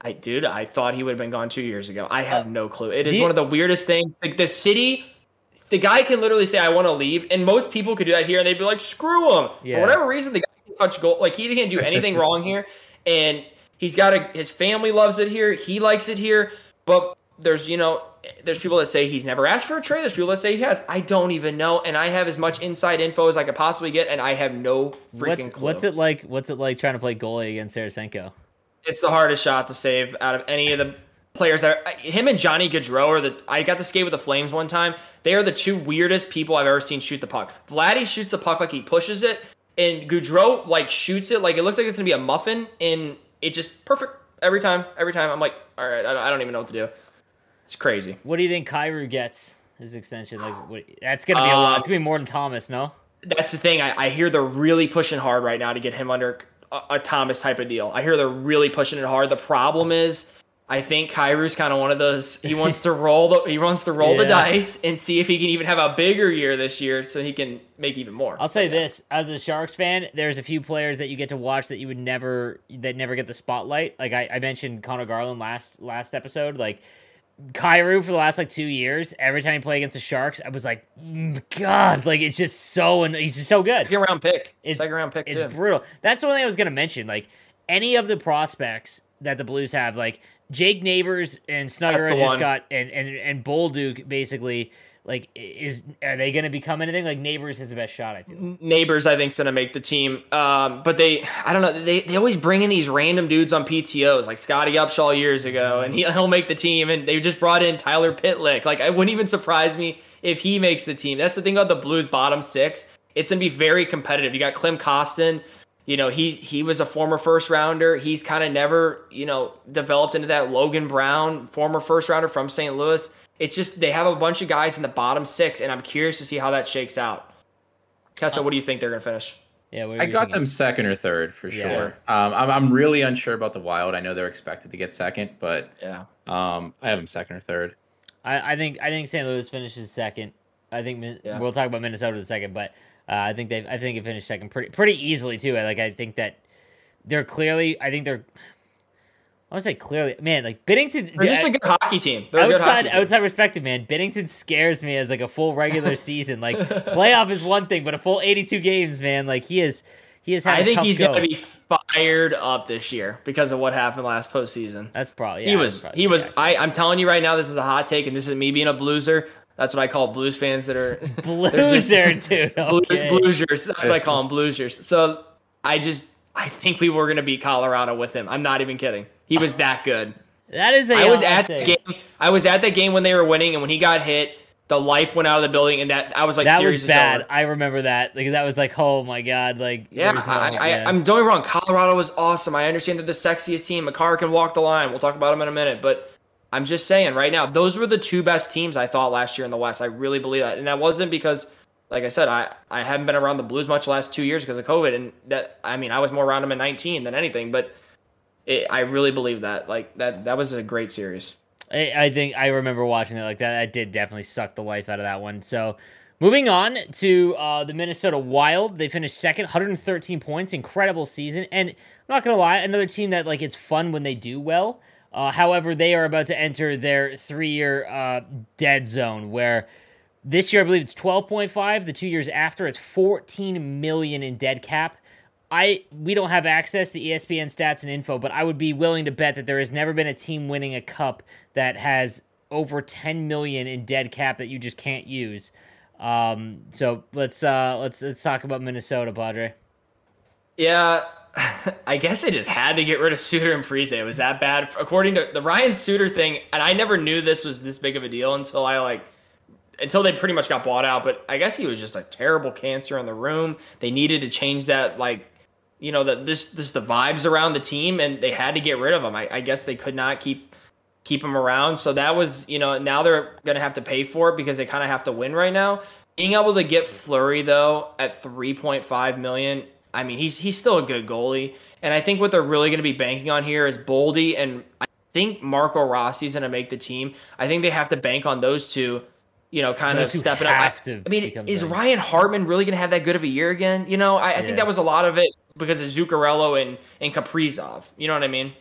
Speaker 2: I dude i thought he would have been gone two years ago. I have uh, no clue. It is you, one of the weirdest things. Like the city the guy can literally say i want to leave and most people could do that here and they'd be like screw him yeah. for whatever reason the guy touch goal. Like he didn't do anything wrong here, and he's got a his family loves it here. He likes it here, but there's you know there's people that say he's never asked for a trade. There's people that say he has. I don't even know, and I have as much inside info as I could possibly get, and I have no freaking
Speaker 1: what's,
Speaker 2: clue.
Speaker 1: What's it like? What's it like trying to play goalie against Tarasenko?
Speaker 2: It's the hardest shot to save out of any of the players. That, him and Johnny Gaudreau are the. I got to skate with the Flames one time. They are the two weirdest people I've ever seen shoot the puck. Vladdy shoots the puck like he pushes it, and Gaudreau like shoots it like it looks like it's gonna be a muffin, and it just perfect every time. Every time I'm like, all right, I don't even know what to do. It's crazy.
Speaker 1: What do you think Kyrou gets his extension? Like, what, that's gonna be a lot. It's gonna be more than Thomas, no?
Speaker 2: That's the thing. I, I hear they're really pushing hard right now to get him under a, a Thomas type of deal. I hear they're really pushing it hard. The problem is I think Kyrou's kind of one of those. He wants to roll the he wants to roll yeah. the dice and see if he can even have a bigger year this year, so he can make even more.
Speaker 1: I'll say this: as a Sharks fan, there's a few players that you get to watch that you would never that never get the spotlight. Like I, I mentioned Conor Garland last last episode. Like Kyrou for the last like two years, every time he played against the Sharks, I was like, mm, God, like it's just so and he's just so good.
Speaker 2: Second round pick. It's second round pick.
Speaker 1: It's
Speaker 2: too.
Speaker 1: brutal. That's the one thing I was gonna mention. Like any of the prospects that the Blues have, like Jake Neighbours and Snugger just one. got and and and Bolduc basically like is are they going to become anything? Like neighbours is the best shot i feel.
Speaker 2: Neighbors i think is going to make the team. Um, but they i don't know they, they always bring in these random dudes on ptos like scotty upshall years ago and he, he'll make the team and they just brought in tyler pitlick. Like i wouldn't even surprise me if he makes the team. That's the thing about the blues bottom six. It's going to be very competitive. You got klim kostin you know, he he was a former first rounder. He's kind of never, you know, developed into that Logan Brown, former first rounder from St. Louis. It's just they have a bunch of guys in the bottom six, and I'm curious to see how that shakes out. Kessler, what do you think they're going to finish?
Speaker 3: Yeah, I got thinking? them second or third for yeah. sure. Um, I'm I'm really unsure about the Wild. I know they're expected to get second, but
Speaker 2: yeah,
Speaker 3: um, I have them second or third.
Speaker 1: I, I think I think St. Louis finishes second. I think yeah. we'll talk about Minnesota in a second, but uh, I think they I think it finished second pretty pretty easily too. Like I think that they're clearly I think they're I would say clearly, man. Like Binnington,
Speaker 2: they're just a good hockey team. They're
Speaker 1: outside,
Speaker 2: team.
Speaker 1: outside perspective, man. Binnington scares me as like a full regular season. Like playoff is one thing, but a full eighty-two games, man. Like he is, he is. I
Speaker 2: think he's
Speaker 1: going
Speaker 2: to be fired up this year because of what happened last postseason.
Speaker 1: That's probably yeah,
Speaker 2: he was. Probably, he was. I, I'm telling you right now, this is a hot take, and this is me being a blueser. That's what I call Blues fans that are
Speaker 1: Blueser, dude. Okay.
Speaker 2: Bluesers. That's what I call them, Bluesers. So I just I think we were gonna beat Colorado with him. I'm not even kidding. He was that good.
Speaker 1: that is a
Speaker 2: I was uh, at the game. I was at the game when they were winning, and when he got hit, the life went out of the building, and that I was like,
Speaker 1: that was bad. I remember that. Like that was like, oh my god, like
Speaker 2: yeah. No, I, I, am doing wrong. Colorado was awesome. I understand they're the sexiest team. Makar can walk the line. We'll talk about him in a minute, but I'm just saying right now, those were the two best teams I thought last year in the West. I really believe that. And that wasn't because, like I said, I, I haven't been around the Blues much the last two years because of COVID. And that, I mean, I was more around them in 19 than anything, but it, I really believe that. Like, that, that was a great series.
Speaker 1: I, I think I remember watching it like that. That did definitely suck the life out of that one. So, Moving on to uh, the Minnesota Wild, they finished second, 113 points, incredible season. And I'm not gonna lie, another team that like it's fun when they do well. Uh, however, they are about to enter their three-year uh, dead zone where this year I believe it's 12.5. The two years after it's 14 million in dead cap. I we don't have access to ESPN stats and info, but I would be willing to bet that there has never been a team winning a cup that has over 10 million in dead cap that you just can't use. Um, so let's uh, let's let's talk about Minnesota, Padre.
Speaker 2: Yeah, I guess I just had to get rid of Suter and Parise. It was that bad. According to the Ryan Suter thing, and I never knew this was this big of a deal until I like until they pretty much got bought out. But I guess he was just a terrible cancer in the room. They needed to change that, like you know, that this this the vibes around the team, and they had to get rid of him. I, I guess they could not keep keep him around. So that was you know now they're gonna have to pay for it because they kind of have to win right now. Being able to get Fleury though at three point five million I mean, he's he's still a good goalie, and I think what they're really going to be banking on here is Boldy, and I think Marco Rossi's going to make the team. I think they have to bank on those two. You know, kind those of stepping up. I, I, mean, is Ryan Hartman really going to have that good of a year again? You know, I, I yeah. think that was a lot of it because of Zuccarello and and Kaprizov. You know what I mean?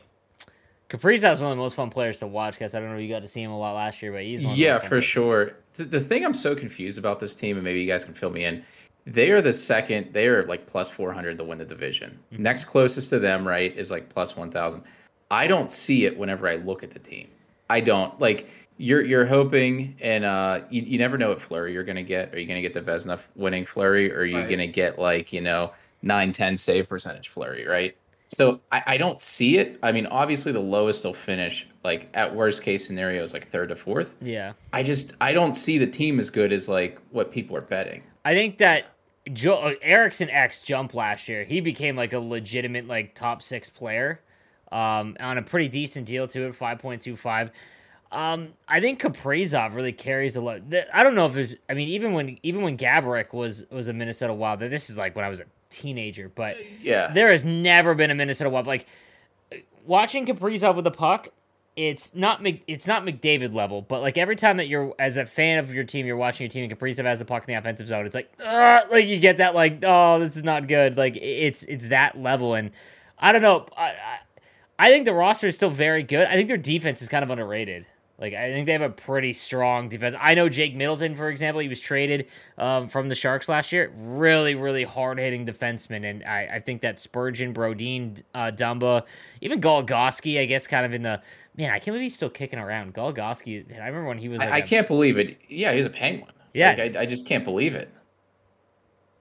Speaker 1: Kaprizov's one of the most fun players to watch because I don't know if you got to see him a lot last year, but he's
Speaker 3: yeah, for sure. The, the thing I'm so confused about this team, and maybe you guys can fill me in they are the second. They are like plus four hundred to win the division. Mm-hmm. Next closest to them, right, is like plus one thousand. I don't see it whenever I look at the team. I don't like. You're you're hoping, and uh, you, you never know what Fleury you're gonna get. Are you gonna get the Vezina winning Fleury or are you right. gonna get like you know nine ten save percentage Fleury, right? So I, I don't see it. I mean, obviously the lowest they'll finish, like at worst case scenario, is like third to fourth.
Speaker 1: Yeah.
Speaker 3: I just I don't see the team as good as like what people are betting.
Speaker 1: I think that Joe uh, Eriksson Ek's jump last year. He became like a legitimate like top six player, um, on a pretty decent deal to it, five point two five. Um, I think Kaprizov really carries the load. I don't know if there's. I mean, even when even when Gaborik was was a Minnesota Wild, this is like when I was a teenager, but
Speaker 3: yeah,
Speaker 1: there has never been a Minnesota Wild like watching Kaprizov with the puck it's not it's not McDavid level, but like every time that you're as a fan of your team, you're watching your team and Kaprizov has the puck in the offensive zone, it's like like you get that like oh this is not good. Like it's it's that level, and I don't know. I, I, I think the roster is still very good. I think their defense is kind of underrated. Like I think they have a pretty strong defense. I know Jake Middleton, for example, he was traded um, from the Sharks last year. Really, really hard hitting defenseman, and I, I, think that Spurgeon, Brodin, uh, Dumba, even Goligoski, I guess, kind of in the man. I can't believe he's still kicking around. Goligoski. I remember when he was.
Speaker 3: Like I, I can't believe it. Yeah, he's a Penguin. Yeah, like, I, I just can't believe it.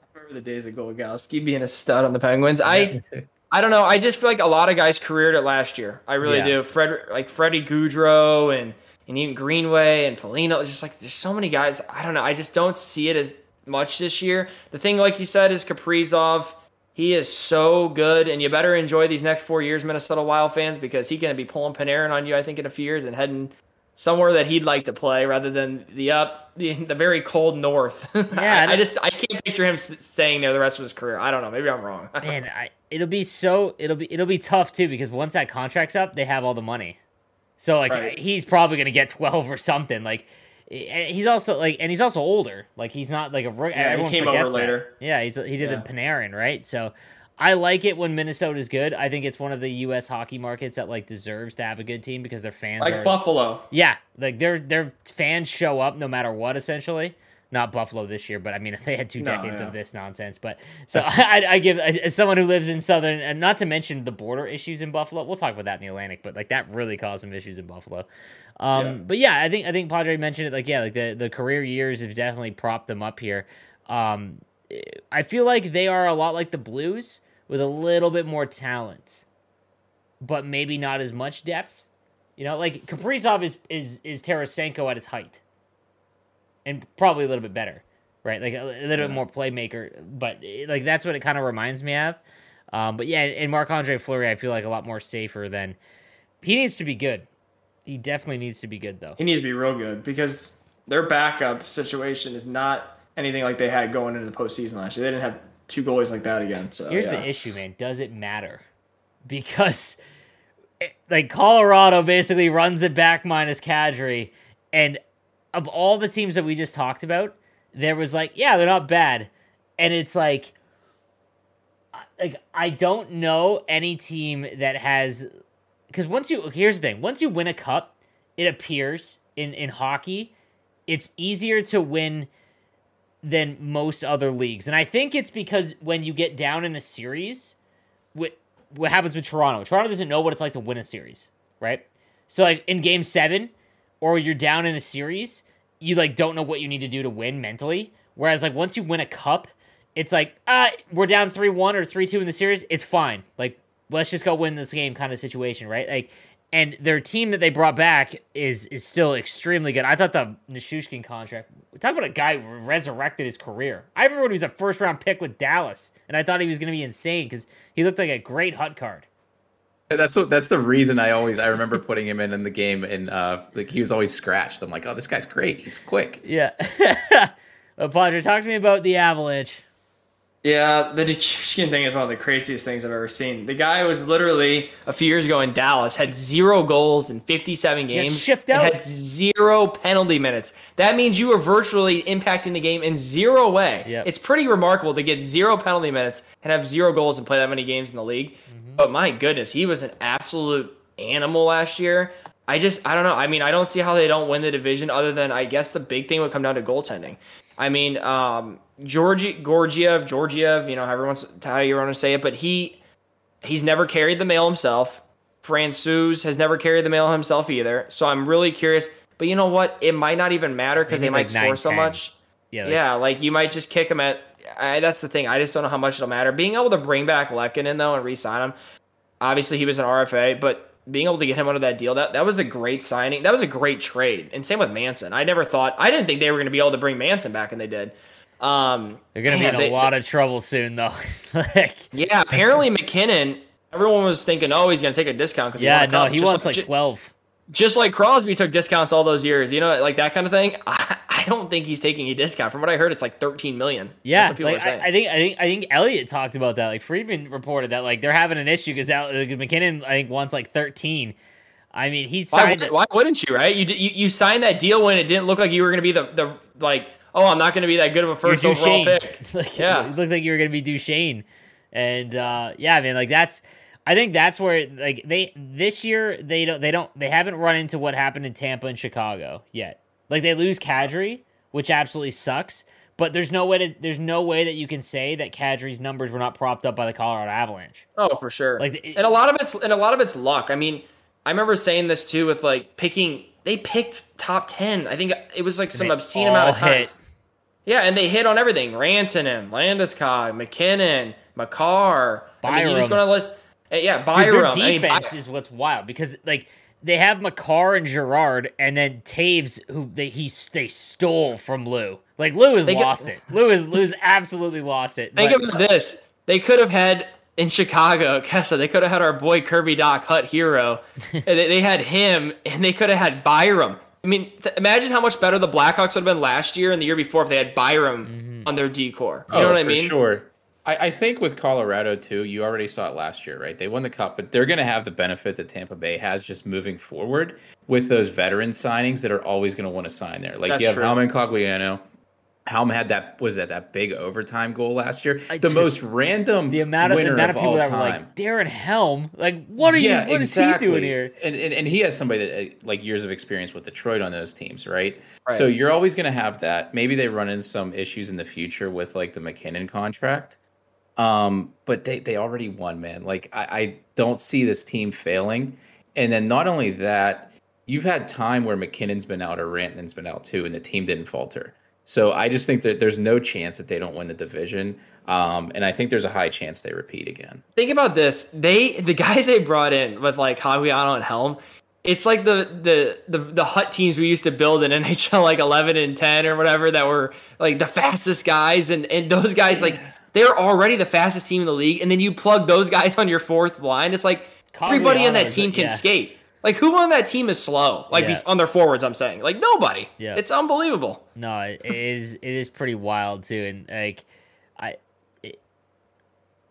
Speaker 2: I remember the days of Goligoski being a stud on the Penguins. I. I don't know. I just feel like a lot of guys careered it last year. I really yeah. do. Fred, like Freddie Gaudreau and and even Greenway and Foligno. It's just like there's so many guys. I don't know. I just don't see it as much this year. The thing, like you said, is Kaprizov. He is so good, and you better enjoy these next four years, Minnesota Wild fans, because he's going to be pulling Panarin on you. I think in a few years and heading somewhere that he'd like to play rather than the up the, the very cold north. Yeah, I, I, just I can't picture him staying there the rest of his career. I don't know. Maybe I'm wrong.
Speaker 1: Man, I, it'll be so it'll be it'll be tough too because once that contract's up, they have all the money. So like right. he's probably gonna get twelve or something. Like he's also like, and he's also older. Like he's not like a rookie. Yeah, Everyone he came over later. That. Yeah, he's he did yeah. the Panarin right. So I like it when Minnesota's good. I think it's one of the U.S. hockey markets that like deserves to have a good team because their fans
Speaker 2: like
Speaker 1: are,
Speaker 2: Buffalo.
Speaker 1: Yeah, like their their fans show up no matter what essentially not Buffalo this year, but I mean they had two decades no, yeah. of this nonsense. But so I, I, give as someone who lives in southern, and not to mention the border issues in Buffalo. We'll talk about that in the Atlantic, but like that really caused some issues in Buffalo. Um, yeah. But yeah, I think I think Padre mentioned it. Like yeah, like the the career years have definitely propped them up here. Um, I feel like they are a lot like the Blues with a little bit more talent, but maybe not as much depth. You know, like Kaprizov is is is Tarasenko at his height and probably a little bit better, right? Like a, a little bit more playmaker, but eh, like that's what it kind of reminds me of. Um, but yeah, and Marc Andre Fleury, I feel like a lot more safer than he needs to be good. He definitely needs to be good though.
Speaker 2: He needs to be real good because their backup situation is not anything like they had going into the postseason last year. They didn't have two goalies like that again. So
Speaker 1: here's yeah. the issue, man. Does it matter? Because eh, like Colorado basically runs it back minus Kadri, and of all the teams that we just talked about, there was like, yeah, they're not bad. And it's like like I don't know any team that has because once you here's the thing, once you win a cup, it appears in in hockey, it's easier to win than most other leagues, and I think it's because when you get down in a series, what what happens with Toronto? Toronto doesn't know what it's like to win a series, right? So like in Game Seven, or you're down in a series, you like don't know what you need to do to win mentally. Whereas like once you win a cup, it's like ah, we're down three one or three two in the series. It's fine. Like let's just go win this game kind of situation, right? Like, and their team that they brought back is is still extremely good. I thought the Nichushkin contract. Talk about a guy resurrected his career. I remember when he was a first round pick with Dallas, and I thought he was going to be insane because he looked like a great hut card.
Speaker 3: That's what. That's the reason I always. I remember putting him in in the game, and uh, like he was always scratched. I'm like, oh, this guy's great. He's quick.
Speaker 1: Yeah. well, Padre, talk to me about the Avalanche.
Speaker 2: Yeah, the Nichushkin thing is one of the craziest things I've ever seen. The guy was literally a few years ago in Dallas, had zero goals in 57 games,
Speaker 1: shipped out,
Speaker 2: had zero penalty minutes. That means you were virtually impacting the game in zero way.
Speaker 1: Yep.
Speaker 2: It's pretty remarkable to get zero penalty minutes and have zero goals and play that many games in the league. Mm-hmm. But my goodness, he was an absolute animal last year. I just, I don't know. I mean, I don't see how they don't win the division other than I guess the big thing would come down to goaltending. I mean, um, Georgi Georgiev, Georgiev, you know, however wants how you want to say it, but he he's never carried the mail himself. Francouz has never carried the mail himself either. So I'm really curious. But you know what? It might not even matter because they might like score 9, so 10. much. Yeah, like, yeah, like you might just kick him at. I, that's the thing. I just don't know how much it'll matter. Being able to bring back Lehkonen though and re-sign him. Obviously, he was an RFA, but being able to get him under that deal, that, that was a great signing. That was a great trade. And same with Manson. I never thought, I didn't think they were going to be able to bring Manson back, and they did. Um,
Speaker 1: They're going to be in they, a lot of trouble soon, though.
Speaker 2: like, yeah, apparently MacKinnon. everyone was thinking, oh, he's going to take a discount.
Speaker 1: Cause yeah, no, he wants like, like 12
Speaker 2: just like Crosby took discounts all those years, you know, like that kind of thing. I, I don't think he's taking a discount. From what I heard, it's like 13 million.
Speaker 1: Yeah, like, I, I, think I think I think Elliot talked about that. Like Friedman reported that like they're having an issue because MacKinnon I think wants like 13 I mean, he signed.
Speaker 2: Why, why, wouldn't you? Right? You, you you signed that deal when it didn't look like you were going to be the the like. Oh, I'm not going to be that good of a 1st overall pick.
Speaker 1: like, yeah, it looked like you were going to be Duchene, and uh, yeah, I mean, like that's. I think that's where like they this year they don't they don't they haven't run into what happened in Tampa and Chicago yet. Like they lose Kadri, which absolutely sucks. But there's no way to there's no way that you can say that Kadri's numbers were not propped up by the Colorado Avalanche.
Speaker 2: Oh, for sure. Like, it, and a lot of it's and a lot of it's luck. I mean, I remember saying this too with like picking. They picked top ten. I think it was like some obscene amount of times. Hit. Yeah, and they hit on everything: Rantanen, Landeskog, MacKinnon, Makar. Byram. I mean, you just going to list. Yeah, Byram.
Speaker 1: Dude, their defense I mean, is what's wild because like they have Makar and Girard, and then Toews, who they he they stole from Lou. Like Lou has lost get, it. Lou is Lou's absolutely lost it.
Speaker 2: Think but, about this: they could have had in Chicago, Kessa, they could have had our boy Kirby Dach Hut Hero. they, they, had him, and they could have had Byram. I mean, th- imagine how much better the Blackhawks would have been last year and the year before if they had Byram mm-hmm. on their D-core. You oh, know what I mean?
Speaker 3: Sure. I, I think with Colorado too, you already saw it last year, right? They won the cup, but they're going to have the benefit that Tampa Bay has just moving forward with those veteran signings that are always going to want to sign there. Like That's you have Helman Cogliano, Helm had that was that that big overtime goal last year. I, the most random the amount of, the amount of, of people that were like
Speaker 1: Darren Helm. Like what are yeah, you? What exactly. is he doing here?
Speaker 3: And, and and he has somebody that uh, like years of experience with Detroit on those teams, right? right. So you're always going to have that. Maybe they run into some issues in the future with like the MacKinnon contract. Um, but they they already won, man. Like I, I don't see this team failing. And then not only that, you've had time where MacKinnon's been out or Rantanen's been out too, and the team didn't falter. So I just think that there's no chance that they don't win the division. Um, and I think there's a high chance they repeat again.
Speaker 2: Think about this. They the guys they brought in with like Cogliano and Helm, it's like the, the the the hut teams we used to build in NHL like 11 and 10 or whatever that were like the fastest guys and and those guys like they're already the fastest team in the league and then you plug those guys on your fourth line it's like everybody on that team can yeah. skate like who on that team is slow? Like yeah. on their forwards, I'm saying. Like nobody. Yeah. It's unbelievable.
Speaker 1: No, it is. It is pretty wild too, and like I.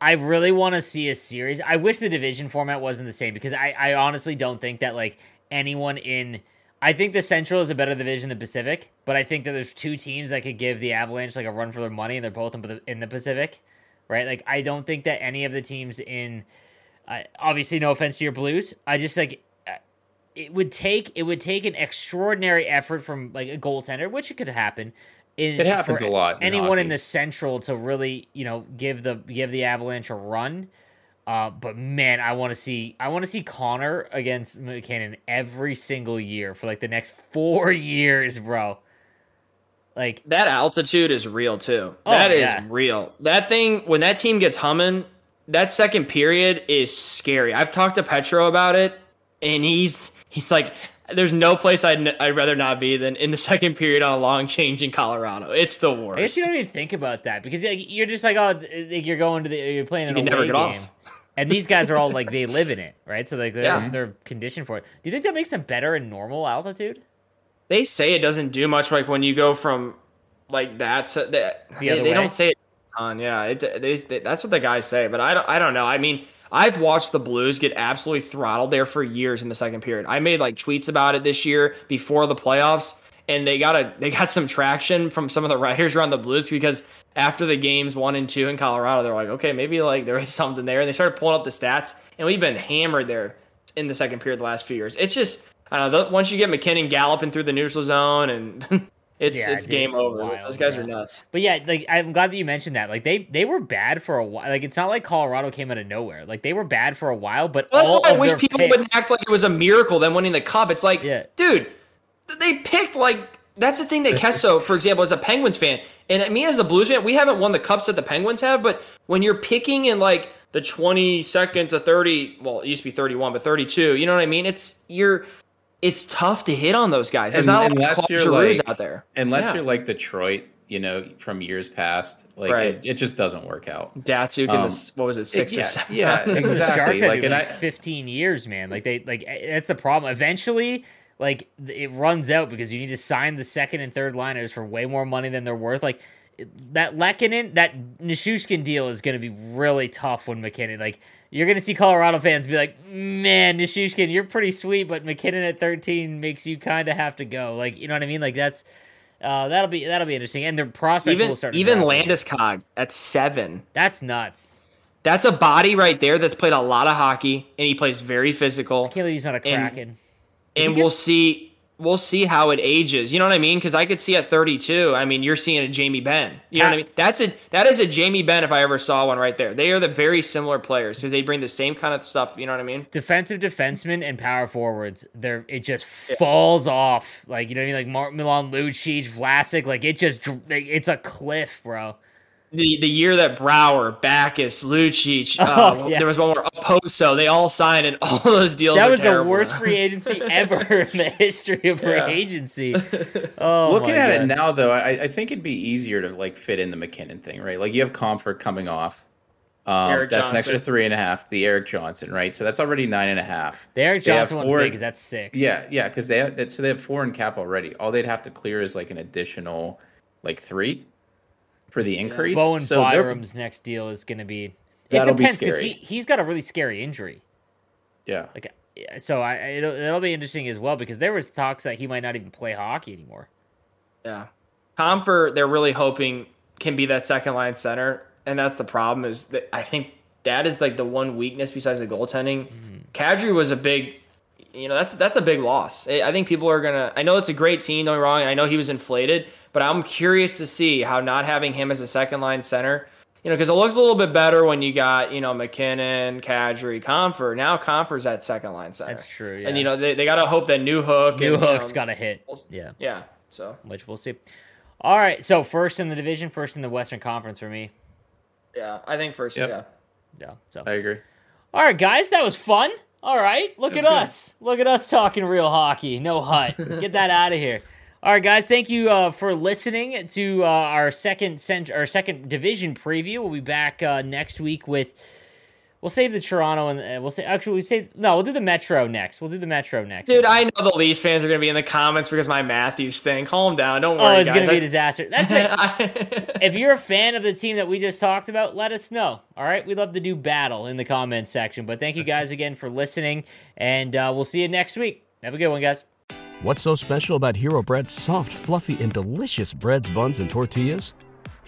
Speaker 1: I really want to see a series. I wish the division format wasn't the same because I, I honestly don't think that like anyone in I think the Central is a better division than Pacific, but I think that there's two teams that could give the Avalanche like a run for their money, and they're both in the in the Pacific, right? Like I don't think that any of the teams in I, obviously, no offense to your Blues. I just like uh, it would take it would take an extraordinary effort from like a goaltender, which it could happen.
Speaker 3: In, it happens a lot.
Speaker 1: anyone in the Central to really, you know, give the give the Avalanche a run. Uh, but man, I want to see I want to see Connor against MacKinnon every single year for like the next four years, bro. Like
Speaker 2: that altitude is real too. Oh, that is yeah. real. That thing when that team gets humming, that second period is scary. I've talked to Petro about it, and he's he's like, "There's no place I'd I'd rather not be than in the second period on a long change in Colorado. It's the worst."
Speaker 1: I guess you don't even think about that because you're just like, oh, you're going to the you're playing an you away game. Off. And these guys are all like they live in it, right? So like they're, yeah. they're conditioned for it. Do you think that makes them better in normal altitude?
Speaker 2: They say it doesn't do much. Like when you go from like that to that, the they, they don't say it on. Yeah, it, they, they, that's what the guys say. But I don't. I don't know. I mean, I've watched the Blues get absolutely throttled there for years in the second period. I made like tweets about it this year before the playoffs, and they got a they got some traction from some of the writers around the Blues because after the games one and two in Colorado, they're like, okay, maybe like there is something there, and they started pulling up the stats, and we've been hammered there in the second period the last few years. It's just I don't know. Once you get MacKinnon galloping through the neutral zone, and it's yeah, it's dude, game it's over. Wild, Those guys are nuts.
Speaker 1: But yeah, like I'm glad that you mentioned that. Like they they were bad for a while. Like it's not like Colorado came out of nowhere. Like they were bad for a while. But well, all I wish people picks, would
Speaker 2: act like it was a miracle them winning the cup. It's like, yeah. dude, they picked like that's the thing that Kesso, for example, as a Penguins fan, and me as a Blues fan, we haven't won the cups that the Penguins have. But when you're picking in like the 20 seconds the 30, well, it used to be 31, but 32. You know what I mean? It's you're it's tough to hit on those guys. There's and, not a lot of you're like, out there.
Speaker 3: Unless yeah. you're like Detroit, you know, from years past, like right. it, it, just doesn't work out.
Speaker 2: Datsyuk um, in the what was it, six
Speaker 3: it,
Speaker 2: or
Speaker 3: yeah,
Speaker 2: seven?
Speaker 3: Yeah, exactly.
Speaker 1: Sharks like, like 15 years, man. Like they like that's the problem. Eventually, like it runs out because you need to sign the second and third liners for way more money than they're worth. Like that Lehkonen, that Nichushkin deal is going to be really tough when MacKinnon. like you're gonna see Colorado fans be like, "Man, Nichushkin, you're pretty sweet, but MacKinnon at 13 makes you kind of have to go." Like, you know what I mean? Like that's uh, that'll be that'll be interesting. And the prospect
Speaker 2: even,
Speaker 1: will start.
Speaker 2: Even Landeskog at seven.
Speaker 1: That's nuts.
Speaker 2: That's a body right there that's played a lot of hockey and he plays very physical.
Speaker 1: I can't believe he's not a kraken.
Speaker 2: And, we'll see we'll see how it ages. You know what I mean? Because I could see at 32. I mean, you're seeing a Jamie Benn. You know what I mean? That's a that is a Jamie Benn if I ever saw one right there. They are the very similar players because they bring the same kind of stuff. You know what I mean?
Speaker 1: Defensive defensemen and power forwards. They're it just yeah. falls off. Like you know what I mean? Like Mark Milan, Lucic, Vlasic. Like it just it's a cliff, bro
Speaker 2: the the year that Brouwer, Backes, Lucic, oh, uh, yeah. there was one more Okposo, they all signed, and all those deals.
Speaker 1: That was
Speaker 2: terrible.
Speaker 1: the worst free agency ever in the history of free yeah. agency. Oh,
Speaker 3: looking at God. it now, though, I, I, think it'd be easier to like fit in the MacKinnon thing, right? Like you have Compher coming off. Um, that's Johnson. an extra three and a half. The Erik Johnson, right? So that's already nine and a half.
Speaker 1: The Erik Johnson one's big because that's six.
Speaker 3: Yeah, yeah, because they have so they have four in cap already. All they'd have to clear is like an additional like three for the increase.
Speaker 1: Yeah. Bowen so Byram's next deal is going to be. It depends because he he's got a really scary injury.
Speaker 3: Yeah.
Speaker 1: Like so, I it'll, it'll be interesting as well because there was talks that he might not even play hockey anymore.
Speaker 2: Yeah, Compher, they're really hoping can be that second line center, and that's the problem. Is that I think that is like the one weakness besides the goaltending. Mm-hmm. Kadri was a big you know that's that's a big loss. I think people are gonna. I know it's a great team. Don't get wrong. I know he was inflated, but I'm curious to see how not having him as a second line center, you know, because it looks a little bit better when you got you know MacKinnon, Kadri, Compher. Now Compher's at second line center.
Speaker 1: That's true. Yeah.
Speaker 2: And you know they, they got to hope that Newhook.
Speaker 1: New
Speaker 2: and,
Speaker 1: Hook's
Speaker 2: you um, know,
Speaker 1: got to hit. Yeah.
Speaker 2: Yeah. So
Speaker 1: which we'll see. All right. So first in the division, first in the Western Conference for me.
Speaker 2: Yeah, I think first. Yep. Yeah.
Speaker 1: Yeah. So
Speaker 3: I agree.
Speaker 1: All right, guys, that was fun. All right, look at good. us. Look at us talking real hockey. No hut. Get that out of here. All right, guys. Thank you uh, for listening to uh, our second cent- our second division preview. We'll be back uh, next week with We'll save the Toronto and uh, we'll say actually we say no we'll do the Metro next. We'll do the Metro next.
Speaker 2: Dude, I know the Leafs fans are gonna be in the comments because my Matthews thing. Calm down, don't worry.
Speaker 1: Oh, it's
Speaker 2: guys.
Speaker 1: gonna be a disaster. That's it. if you're a fan of the team that we just talked about, let us know. All right, we love to do battle in the comments section. But thank you guys again for listening, and uh, we'll see you next week. Have a good one, guys.
Speaker 4: What's so special about Hero Bread's soft, fluffy, and delicious breads, buns, and tortillas?